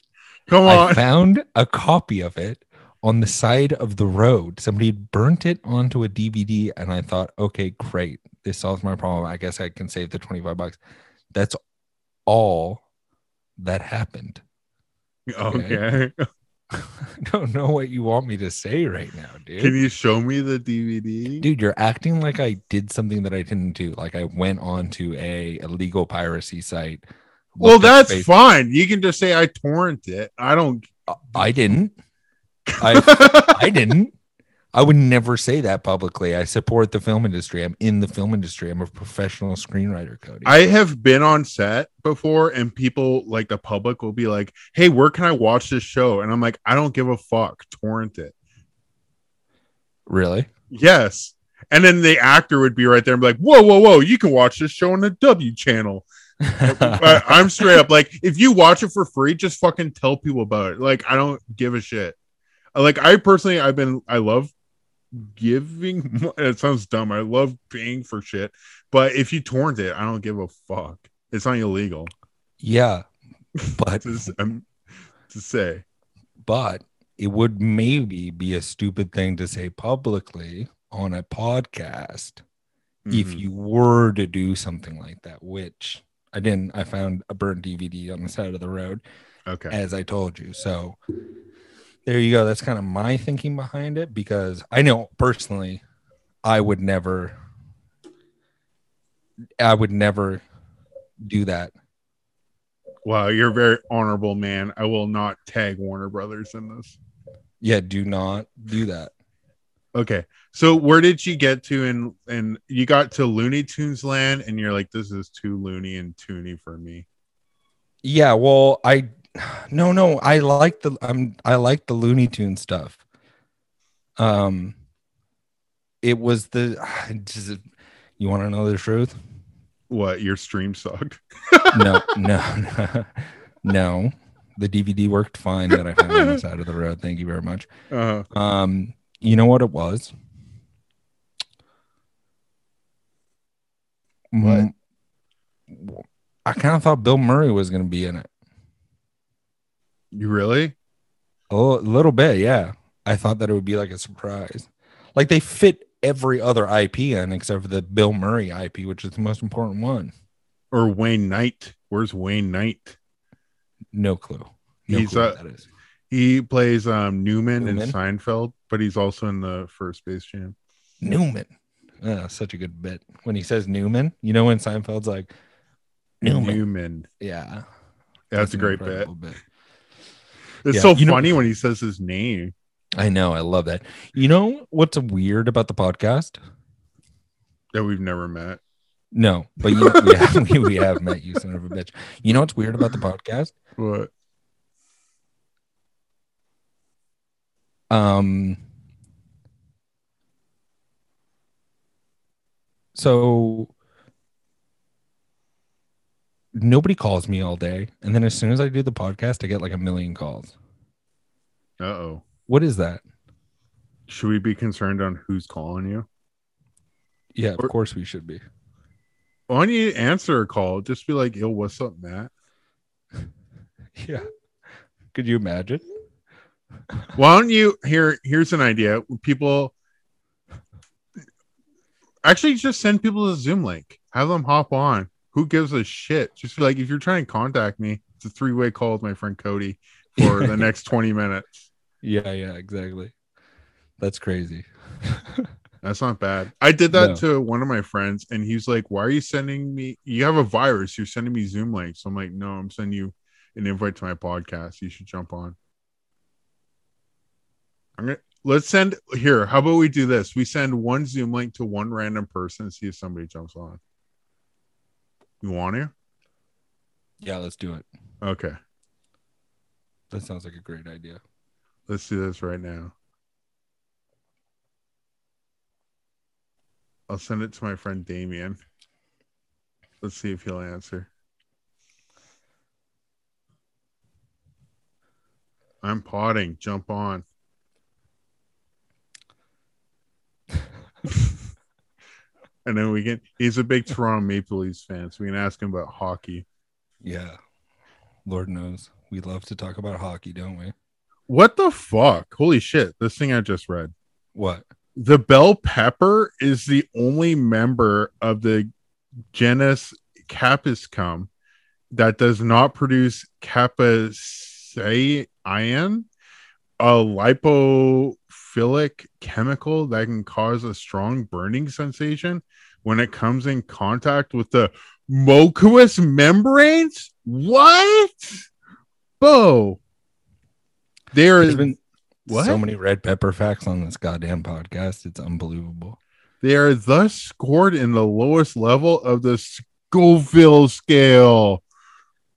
Come I on. found a copy of it on the side of the road. Somebody had burnt it onto a DVD, and I thought, okay, great. This solves my problem. I guess I can save the 25 bucks. That's all that happened. okay. I don't know what you want me to say right now, dude. Can you show me the DVD? Dude, you're acting like I did something that I didn't do. Like I went on to a illegal piracy site. well, that's fine. You can just say I torrent it. I don't. I didn't. I I didn't. I would never say that publicly. I support the film industry. I'm in the film industry. I'm a professional screenwriter, Cody. I have been on set before, and people like the public will be like, "Hey, where can I watch this show?" And I'm like, "I don't give a fuck. Torrent it." really? Yes. And then the actor would be right there and be like, "Whoa, whoa, whoa! You can watch this show on the W channel." I'm straight up like, if you watch it for free, just fucking tell people about it. Like, I don't give a shit. Like, I personally, I've been, I love giving. It sounds dumb. I love paying for shit, but if you torrent it, I don't give a fuck. It's not illegal. yeah. But To, um, to say, but it would maybe be a stupid thing to say publicly on a podcast if Mhm. you were to do something like that, which I didn't. I found a burnt DVD on the side of the road, okay, as I told you. So there you go. That's kind of my thinking behind it because I know personally, I would never, I would never do that. wow, you're a very honorable man. I will not tag Warner Brothers in this. Yeah, do not do that. Okay. So where did you get to and and you got to Looney Tunes land and you're like, this is too loony and toony for me. Yeah, well, I no no, I like the I'm I like the Looney Tune stuff. Um it was the just, you want to know the truth? What your stream sucked. No, no, no, no. The DVD worked fine that I found on the side of the road. Thank you very much. Uh Um, you know what it was? What? I kind of thought Bill Murray was going to be in it. You really? Oh, a little bit, yeah. I thought that it would be like a surprise. Like they fit every other IP in except for the Bill Murray IP, which is the most important one. Or Wayne Knight. Where's Wayne Knight? No clue. No He's, clue uh, that is. He plays um Newman, in Seinfeld, but he's also in the first Space Jam. Newman. Oh, such a good bit. When he says Newman, you know when Seinfeld's like Newman. Newman. Yeah. That's a great bit. bit. It's Yeah, so you know- funny when he says his name. I know. I love that. You know what's weird about the podcast? That we've never met. No, but you, we, have, we, we have met you, son of a bitch. You know what's weird about the podcast? What? Um, so nobody calls me all day, and then as soon as I do the podcast, I get like a million calls. Uh oh. What is that? Should we be concerned on who's calling you? Yeah, of Or- course we should be. Why don't you answer a call? Just be like, yo, what's up, Matt? Yeah. Could you imagine? Why don't you here? Here's an idea. People actually just send people a Zoom link. Have them hop on. Who gives a shit? Just like, if you're trying to contact me, It's a three way call with my friend Cody for the next 20 minutes. Yeah, yeah, exactly. That's crazy. That's not bad. I did that No. to one of my friends, and he's like, "Why are you sending me? You have a virus. You're sending me Zoom links." I'm like, "No, I'm sending you an invite to my podcast. You should jump on." I'm gonna let's send here. How about we do this? We send one Zoom link to one random person and see if somebody jumps on. You want to? Yeah, let's do it. Okay, That sounds like a great idea. let's do this right now. I'll send it to my friend Damien. Let's see if he'll answer. I'm potting. Jump on. And then we can. He's a big Toronto Maple Leafs fan, so we can ask him about hockey. Yeah. Lord knows. We love to talk about hockey, don't we? What the fuck? Holy shit! This thing I just read. What? The bell pepper is the only member of the genus Capsicum that does not produce capsaicin, a lipophilic chemical that can cause a strong burning sensation when it comes in contact with the mucous membranes. What? Bo. There is been what? so many red pepper facts on this goddamn podcast. It's unbelievable. They are thus scored in the lowest level of the Scoville scale.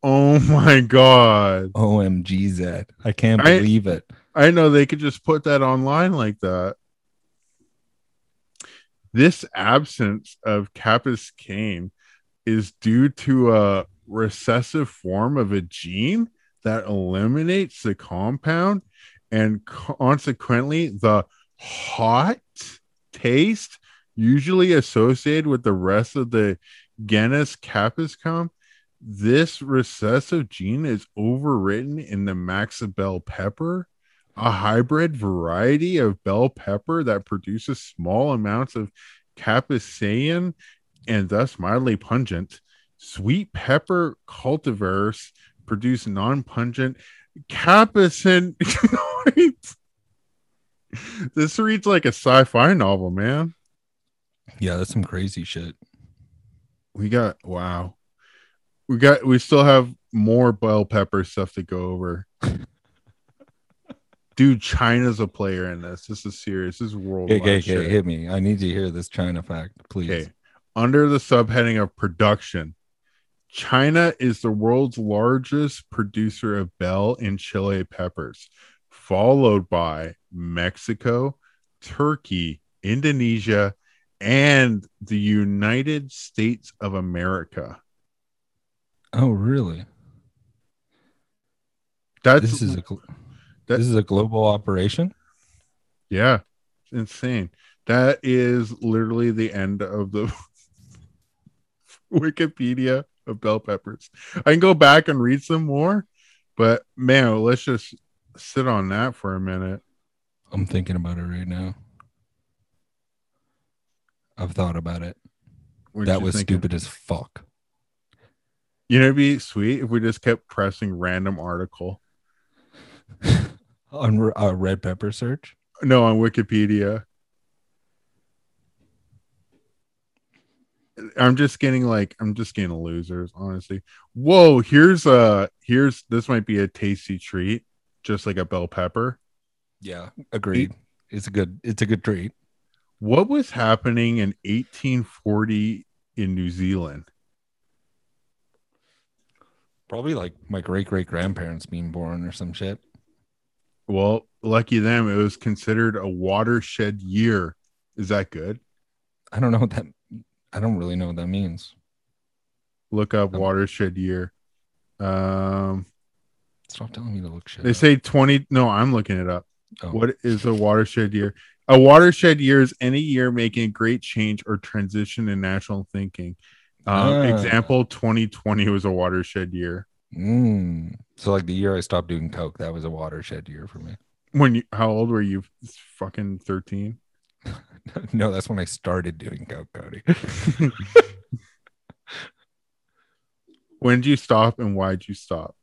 Oh my god. OMG, Zed. I can't I- believe it. I know they could just put that online like that. This absence of capsaicin is due to a recessive form of a gene that eliminates the compound and consequently the hot taste usually associated with the rest of the genus Capsicum. This recessive gene is overwritten in the Mexibelle pepper, a hybrid variety of bell pepper that produces small amounts of capsaicin and thus mildly pungent. Sweet pepper cultivars produce non-pungent capsaicin. this reads like a sci-fi novel, man. Yeah, that's some crazy shit. We got wow. We got we still have more bell pepper stuff to go over. Dude, China's a player in this. This is serious. This is worldwide. Okay, okay, hit me. I need to hear this China fact, please. Okay. Under the subheading of production, China is the world's largest producer of bell and chili peppers, followed by Mexico, Turkey, Indonesia, and the United States of America. Oh, really? That's This is a that- this is a global operation. yeah, it's insane. That is literally the end of the Wikipedia of bell peppers. I can go back and read some more, but man, let's just sit on that for a minute. I'm thinking about it right now. I've thought about it. What that was thinking? stupid as fuck. You know, it'd be sweet if we just kept pressing random article. On a uh, red pepper search. No, on Wikipedia. I'm just getting like I'm just getting losers, honestly. Whoa, here's a here's this might be a tasty treat, just like a bell pepper. Yeah, agreed. It's a good. It's a good treat. What was happening in 1840 in New Zealand? Probably like my great great grandparents being born or some shit. Well, lucky them, it was considered a watershed year. Is that good? I don't know what that. I don't really know what that means. Look up Um, watershed year. Um, Stop telling me to look shit. they up. say 20. No, I'm looking it up. Oh. What is a watershed year? A watershed year is any year making a great change or transition in national thinking. Um, Ah. Example 2020 was a watershed year. Mm. So like the year I stopped doing coke, that was a watershed year for me. When you, how old were you? Fucking 13. no, that's when I started doing coke, Cody. When did you stop and why did you stop?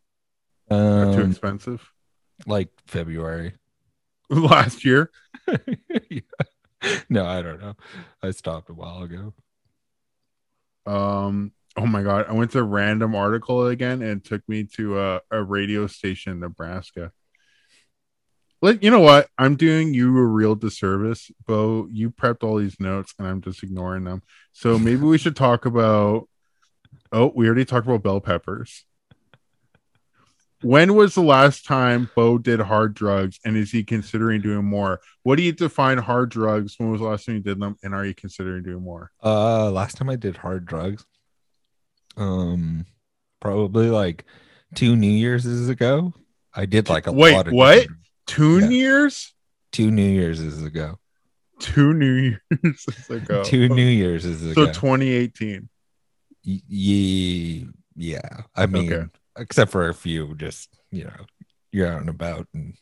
Not too Um, expensive. like February. Last year. Yeah. No, I don't know. I stopped a while ago. Um. Oh my god! I went to a random article again, and took me to a, a radio station in Nebraska. Like, you know what? I'm doing you a real disservice, Bo. You prepped all these notes, and I'm just ignoring them. So maybe we should talk about. Oh, we already talked about bell peppers. When was the last time Bo did hard drugs, and is he considering doing more? What do you define hard drugs? When was the last time you did them, and are you considering doing more? Uh last time I did hard drugs. Um probably like two New Year's ago. I did like a Wait, lot of what? different- Two Yeah. years? two New Year's ago. Two New Years ago. Two New Year's So ago. 2018. Y- yeah, yeah. I mean, Okay. except for a few, just you know, you're out and about, and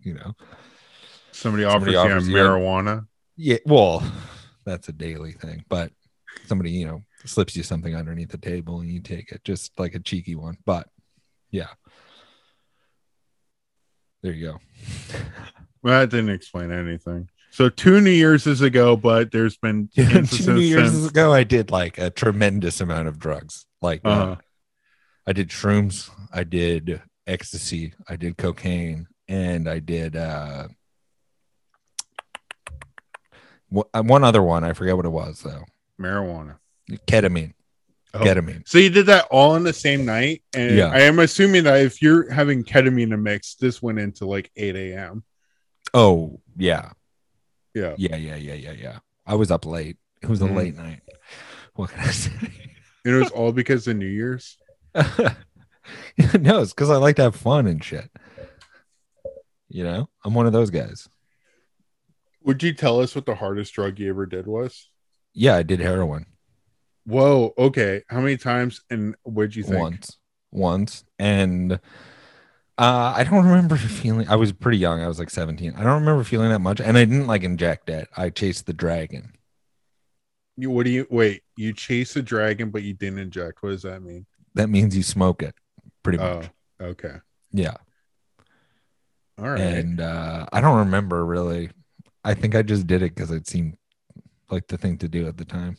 you know, Somebody, Somebody offers, you marijuana. yeah. Well, that's a daily thing, but somebody, you know, slips you something underneath the table and you take it, just like a cheeky one. But yeah, there you go. Well, that didn't explain anything. So two New Year's is ago, but there's been Two New Years since- ago, I did like a tremendous amount of drugs. Like, uh, Uh-huh. I did shrooms, I did ecstasy, I did cocaine, and I did uh, uh, one other one. I forget what it was though. marijuana. Ketamine. Oh. Ketamine. So you did that all in the same night, and Yeah. I am assuming that if you're having ketamine in a mix, this went into like 8 a.m. Oh yeah, Yeah. yeah, yeah, yeah, yeah, yeah. I was up late. It was a Mm. late night. What can I say? It was all because of New Year's. no, it's because I like to have fun and shit. You know, I'm one of those guys. Would you tell us what the hardest drug you ever did was? Yeah, I did heroin Whoa. Okay. How many times and what'd you think? once, once, and uh, I don't remember feeling. I was pretty young. I was like 17. I don't remember feeling that much, and I didn't like inject it. I chased the dragon. You, what do you wait? You chase the dragon, but you didn't inject. What does that mean? That means you smoke it, pretty Oh, much. okay. Yeah. All right. and uh, I don't remember really. I think I just did it because it seemed like the thing to do at the time.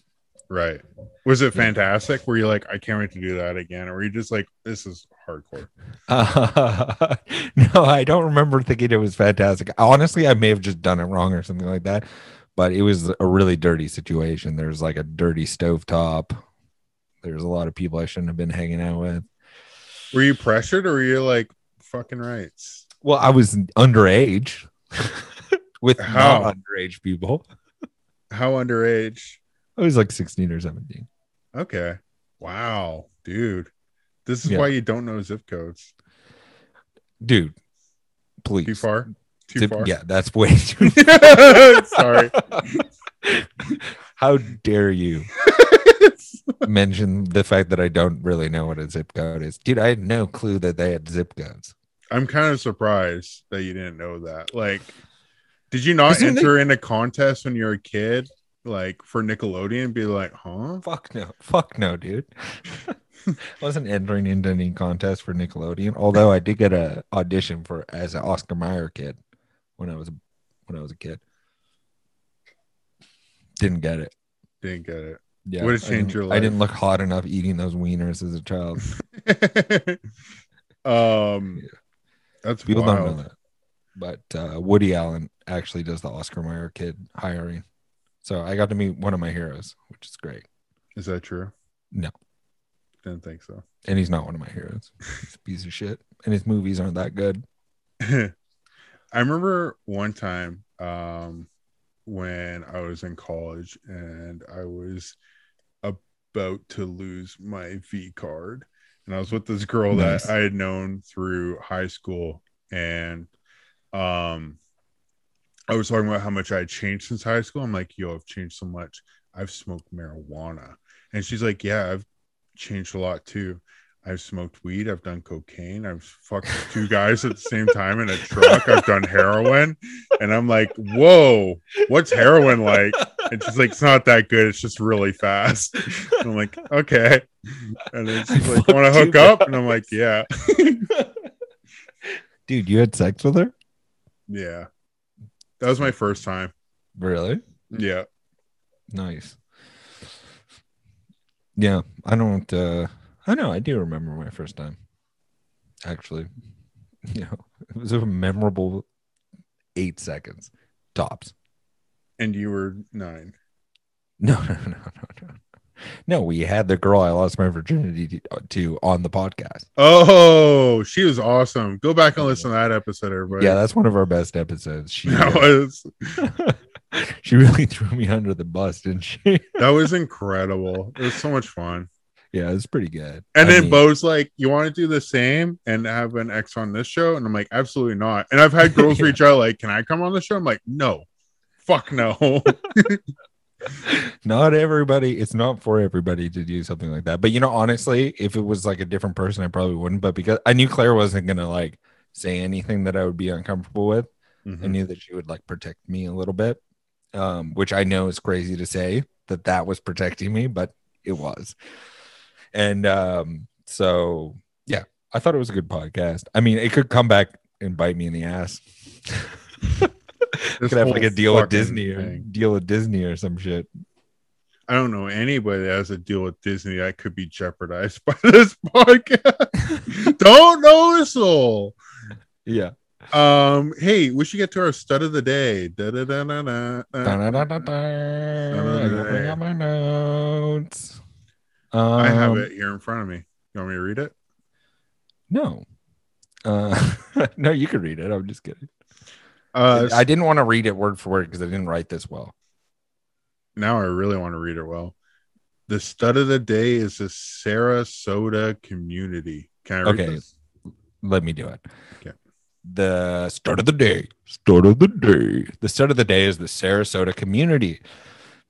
Right. Was it fantastic? Were you like, I can't wait to do that again? Or were you just like, this is hardcore? Uh, no, I don't remember thinking it was fantastic. Honestly, I may have just done it wrong or something like that. But it was a really dirty situation. There's like a dirty stovetop. There's a lot of people I shouldn't have been hanging out with. Were you pressured or were you like, fucking rights? Well, I was underage with How? not underage people. How underage? Oh, I was like 16 or 17. Okay. Wow, dude. This is Yeah. why you don't know zip codes. Dude, please. Too far? Too Zip- far? Yeah, that's way too Sorry. How dare you mention the fact that I don't really know what a zip code is? Dude, I had no clue that they had zip codes. I'm kind of surprised that you didn't know that. Like, did you not Isn't enter in a contest when you were a kid, like for Nickelodeon? Be like, huh? Fuck no. Fuck no, dude. Wasn't entering into any contest for Nickelodeon, although I did get a audition for as an Oscar Mayer kid when I was when I was a kid. Didn't get it. Didn't get it. Yeah, Would've I changed your I didn't look hot enough eating those wieners as a child. um, that's People wild. don't know that. But uh, Woody Allen actually does the Oscar Mayer kid hiring. So I got to meet one of my heroes, which is great. Is that true? No. Didn't think so. And he's not one of my heroes. He's a piece of shit. And his movies aren't that good. I remember one time um, when I was in college and I was about to lose my V card. And I was with this girl Nice. that I had known through high school. And um, I was talking about how much I had changed since high school. I'm like, yo, I've changed so much. I've smoked marijuana. And she's like, yeah, I've changed a lot too. I've smoked weed. I've done cocaine. I've fucked two guys at the same time in a truck. I've done heroin. And I'm like, whoa, what's heroin like? And she's like, it's not that good. It's just really fast. And I'm like, okay. And then she's like, want to two hook up? And I'm like, yeah. Dude, you had sex with her? Yeah. That was my first time. Really? Yeah. Nice. Yeah, I don't uh I know I do remember my first time. Actually. You know, it was a memorable eight seconds tops. And you were nine. No, no, no, no, no. We had the girl I lost my virginity to, to on the podcast. Oh, she was awesome. Go back and listen to that episode, everybody. Yeah, that's one of our best episodes. She that uh, was she really threw me under the bus, didn't she? that was incredible. It was so much fun. yeah, it was pretty good. And I then mean, Bo's like, "You want to do the same and have an ex on this show?" And I'm like, "Absolutely not." And I've had girls Yeah. reach out like, "Can I come on the show?" I'm like, "No, fuck no." Not everybody, it's not for everybody to do something like that. But you know, honestly, if it was like a different person, I probably wouldn't. But because I knew Claire wasn't gonna like say anything that I would be uncomfortable with, I Mhm. knew that she would like protect me a little bit. Um, which I know is crazy to say that that was protecting me, but it was. And um, so yeah, I thought it was a good podcast. I mean, it could come back and bite me in the ass. Could have like a deal with Disney or deal with Disney or some shit. I don't know anybody that has a deal with Disney that could be jeopardized by this podcast. don't know a soul. Yeah. Um, hey, we should get to our stud of the day. Da-da-da-da-da. Da-da-da-da-da. I gotta bring out my notes. I have Um, it here in front of me. You want me to read it? No. Uh, no, you can read it. I'm just kidding. Uh, I didn't want to read it word for word because I didn't write this well. Now I really want to read it well. The stud of the day is the Sarasota community. Can I read Okay. this? Let me do it. Okay. The start of the day. Start of the day. The start of the day is the Sarasota community.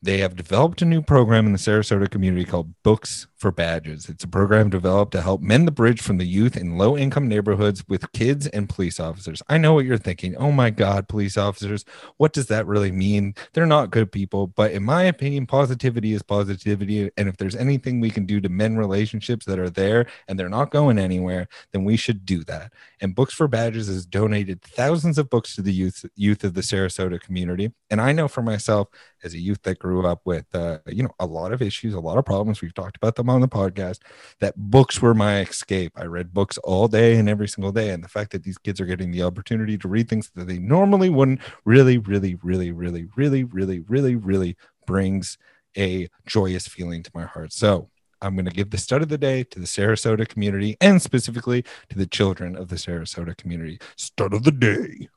They have developed a new program in the Sarasota community called Books for Badges. It's a program developed to help mend the bridge from the youth in low income neighborhoods with kids and police officers. I know what you're thinking. Oh my God, police officers. What does that really mean? They're not good people. But in my opinion, positivity is positivity. And if there's anything we can do to mend relationships that are there and they're not going anywhere, then we should do that. And Books for Badges has donated thousands of books to the youth youth of the Sarasota community. And I know for myself, as a youth that grew up with uh, you know a lot of issues, a lot of problems, we've talked about them on the podcast, that books were my escape. I read books all day and every single day. And the fact that these kids are getting the opportunity to read things that they normally wouldn't really, really, really, really, really, really, really, really brings a joyous feeling to my heart. So I'm going to give the stud of the day to the Sarasota community and specifically to the children of the Sarasota community. Stud of the day.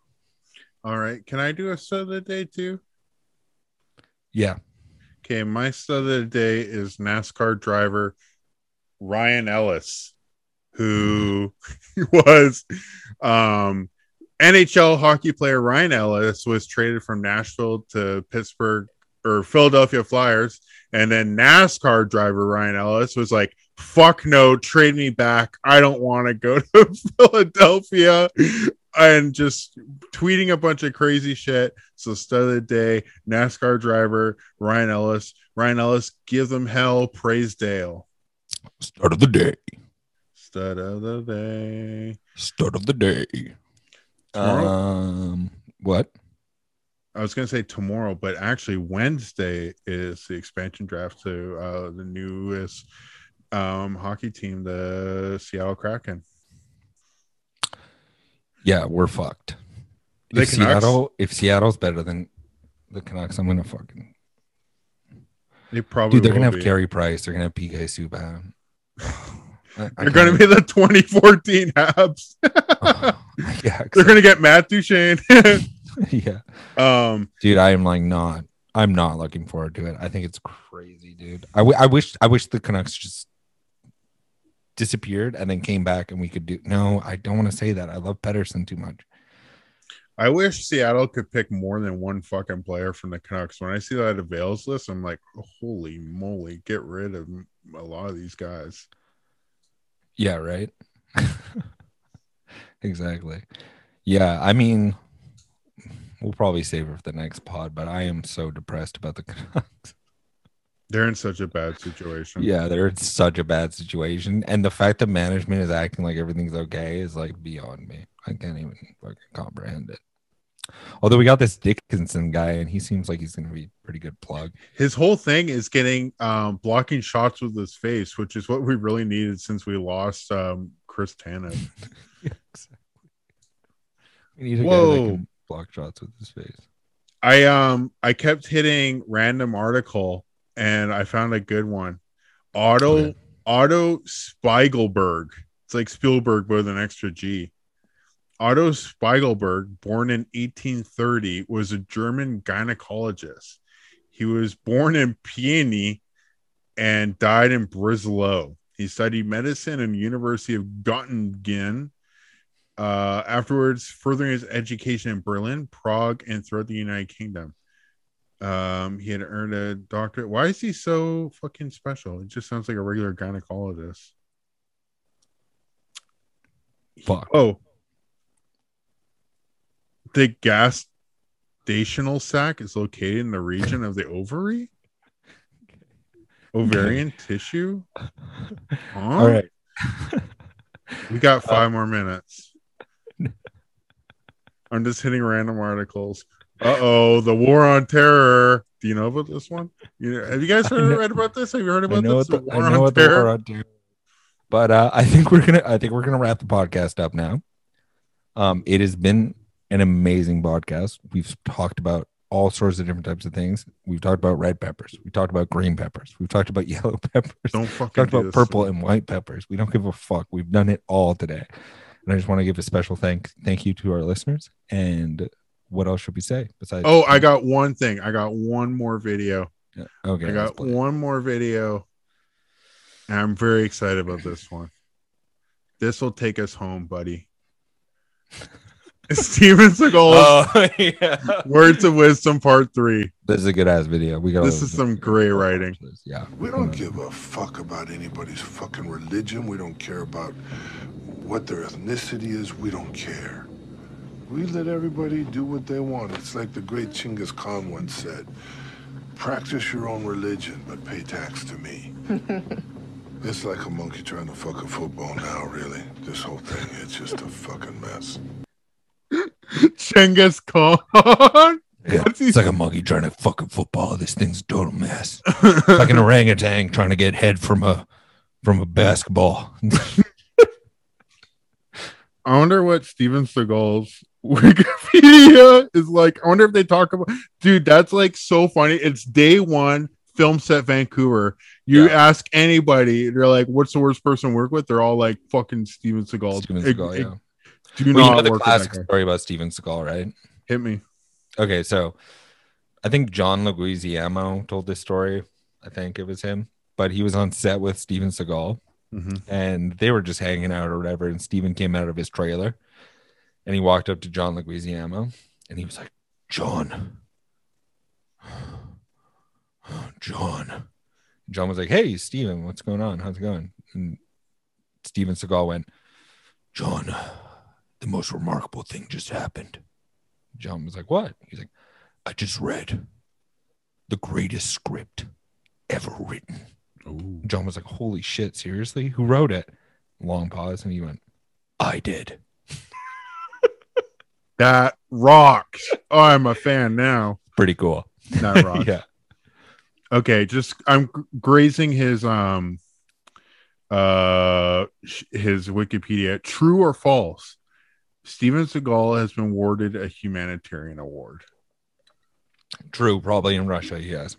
All right. Can I do a stud of the day too? Yeah. Okay, my stud of the day is NASCAR driver Ryan Ellis, who was um NHL hockey player Ryan Ellis was traded from Nashville to Pittsburgh or Philadelphia Flyers, and then NASCAR driver Ryan Ellis was like, "Fuck no, trade me back. I don't want to go to Philadelphia." And just tweeting a bunch of crazy shit. So, stud of the day, NASCAR driver Ryan Ellis. Ryan Ellis, give them hell. Praise Dale. Start of the day. Stud of the day. Start of the day. Tomorrow? Um, what? I was gonna say tomorrow, but actually Wednesday is the expansion draft to uh, the newest um, hockey team, the Seattle Kraken. Yeah, we're fucked. The If Canucks? Seattle, if Seattle's better than the Canucks, I'm gonna fucking They probably dude. They're gonna have be. Carey Price. They're gonna have PK Subban. I- I They're gonna be the 2014 Habs. Oh, yeah, They're gonna get Matt Duchene. yeah, um, dude. I am like not. I'm not looking forward to it. I think it's crazy, dude. I, w- I wish. I wish the Canucks just disappeared and then came back and we could do. No, I don't want to say that. I love Pettersson too much. I wish Seattle could pick more than one fucking player from the Canucks. When I see that avails list, I'm like, holy moly, get rid of a lot of these guys. Yeah, right. exactly. Yeah, I mean, we'll probably save it for the next pod, but I am so depressed about the Canucks. They're in such a bad situation. yeah, they're in such a bad situation, and the fact that management is acting like everything's okay is like beyond me. I can't even fucking comprehend it. Although we got this Dickinson guy, and he seems like he's going to be pretty good plug. His whole thing is getting um blocking shots with his face, which is what we really needed since we lost um Chris Tanev. We need a guy that Whoa. can block shots with his face. I um I kept hitting random article and I found a good one. Otto Okay. Otto Spiegelberg. It's like Spielberg but with an extra G. Otto Spiegelberg, born in 1830, was a German gynecologist. He was born in Peony and died in Breslau. He studied medicine in the University of Göttingen. Uh, afterwards, furthering his education in Berlin, Prague, and throughout the United Kingdom. Um, he had earned a doctorate. Why is he so fucking special? It just sounds like a regular gynecologist. Fuck. Oh, the gestational sac is located in the region of the ovary, ovarian tissue. Huh? All right. we got five more minutes. I'm just hitting random articles. Uh oh, the war on terror. Do you know about this one? You have you guys heard read about this? Have you heard about this? the, The I war know on terror? war on terror. But uh, I think we're gonna I think we're gonna wrap the podcast up now. Um, it has been an amazing podcast. We've talked about all sorts of different types of things. We've talked about red peppers. We talked about green peppers. We've talked about yellow peppers. Don't fucking talked do about purple and white peppers. We don't give a fuck. We've done it all today. And I just want to give a special thank thank you to our listeners. And what else should we say besides? Oh, I got one thing. I got one more video. Yeah, okay. I got one more video. And I'm very excited about this one. This will take us home, buddy. Steven Seagal, Oh yeah. Words of Wisdom, Part Three. This is a good ass video. We got This is some great writing. Yeah. We don't give a fuck about anybody's fucking religion. We don't care about what their ethnicity is. We don't care. We let everybody do what they want. It's like the great Chinggis Khan once said practice your own religion, but pay tax to me. it's like a monkey trying to fuck a football now, really. This whole thing, it's just a fucking mess. Chinggis Khan. Yeah, it's like a monkey trying to fucking football. This thing's a total mess. like an orangutan trying to get head from a from a basketball. I wonder what Steven Seagal's Wikipedia is like. I wonder if they talk about, dude. That's like so funny. It's day one, film set Vancouver. You Yeah. ask anybody, they're like, "What's the worst person to work with?" They're all like, "Fucking Steven Seagal." Steven Seagal, ig- yeah. Do Well, you not know the classic story about Steven Seagal, right? Hit me. Okay, so I think John Leguizamo told this story. I think it was him, but he was on set with Steven Seagal Mhm. and they were just hanging out or whatever. And Steven came out of his trailer and he walked up to John Leguizamo and he was like, John, John. John was like, Hey, Steven, what's going on? How's it going? And Steven Seagal went, John, the most remarkable thing just happened. John was like, What? He's like, I just read the greatest script ever written. John was like, Holy shit, seriously? Who wrote it? Long pause, and he went, I did. That rocks. Oh, I'm a fan now. Pretty cool. That rocks. yeah. Okay, just I'm grazing his um uh his Wikipedia. True or false? Steven Seagal has been awarded a humanitarian award. True, probably in Russia, yes.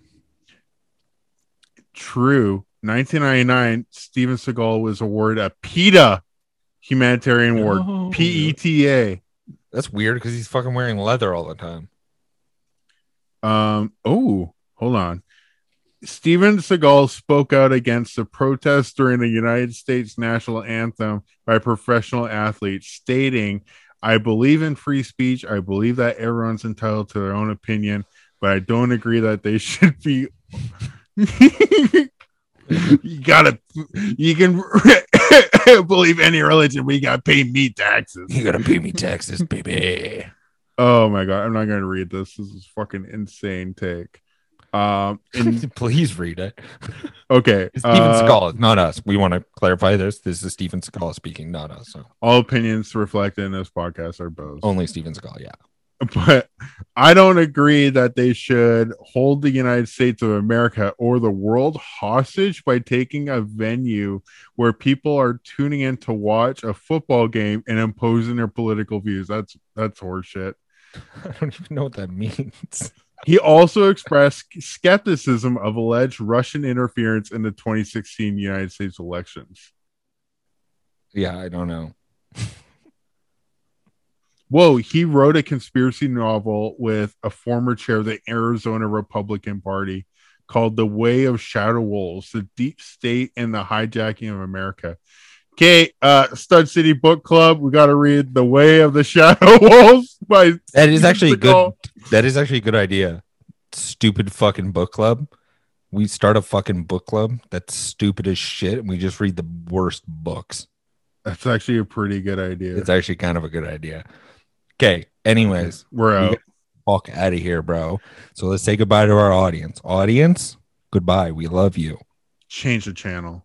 True. 1999, Steven Seagal was awarded a PETA humanitarian award. No. P E T A. That's weird because he's fucking wearing leather all the time. Um. Oh, hold on. Steven Seagal spoke out against the protests during the United States national anthem by professional athletes, stating, "I believe in free speech. I believe that everyone's entitled to their own opinion, but I don't agree that they should be." You gotta, you can believe any religion, We gotta pay me taxes. You gotta pay me taxes, baby. Oh my god, I'm not gonna read this. This is fucking insane take. Um, in, Please read it. okay, Stephen uh, Scala, not us. We want to clarify this. This is Stephen Scala speaking, not us. So all opinions reflected in this podcast are both. only Stephen Scala. Yeah. but I don't agree that they should hold the United States of America or the world hostage by taking a venue where people are tuning in to watch a football game and imposing their political views. That's that's horseshit. I don't even know what that means. He also expressed skepticism of alleged Russian interference in the 2016 United States elections. Yeah, I don't know. Whoa, he wrote a conspiracy novel with a former chair of the Arizona Republican Party called The Way of Shadow Wolves, the deep state and the hijacking of America. Okay, uh Stud City Book Club, we gotta read The Way of the Shadow Wolves by That is actually a good. That is actually a good idea. Stupid fucking book club. We start a fucking book club that's stupid as shit, and we just read the worst books. That's actually a pretty good idea. It's actually kind of a good idea. Okay. Anyways, We're out. fuck out of here, bro. So let's say goodbye to our audience. Audience, goodbye. We love you. Change the channel.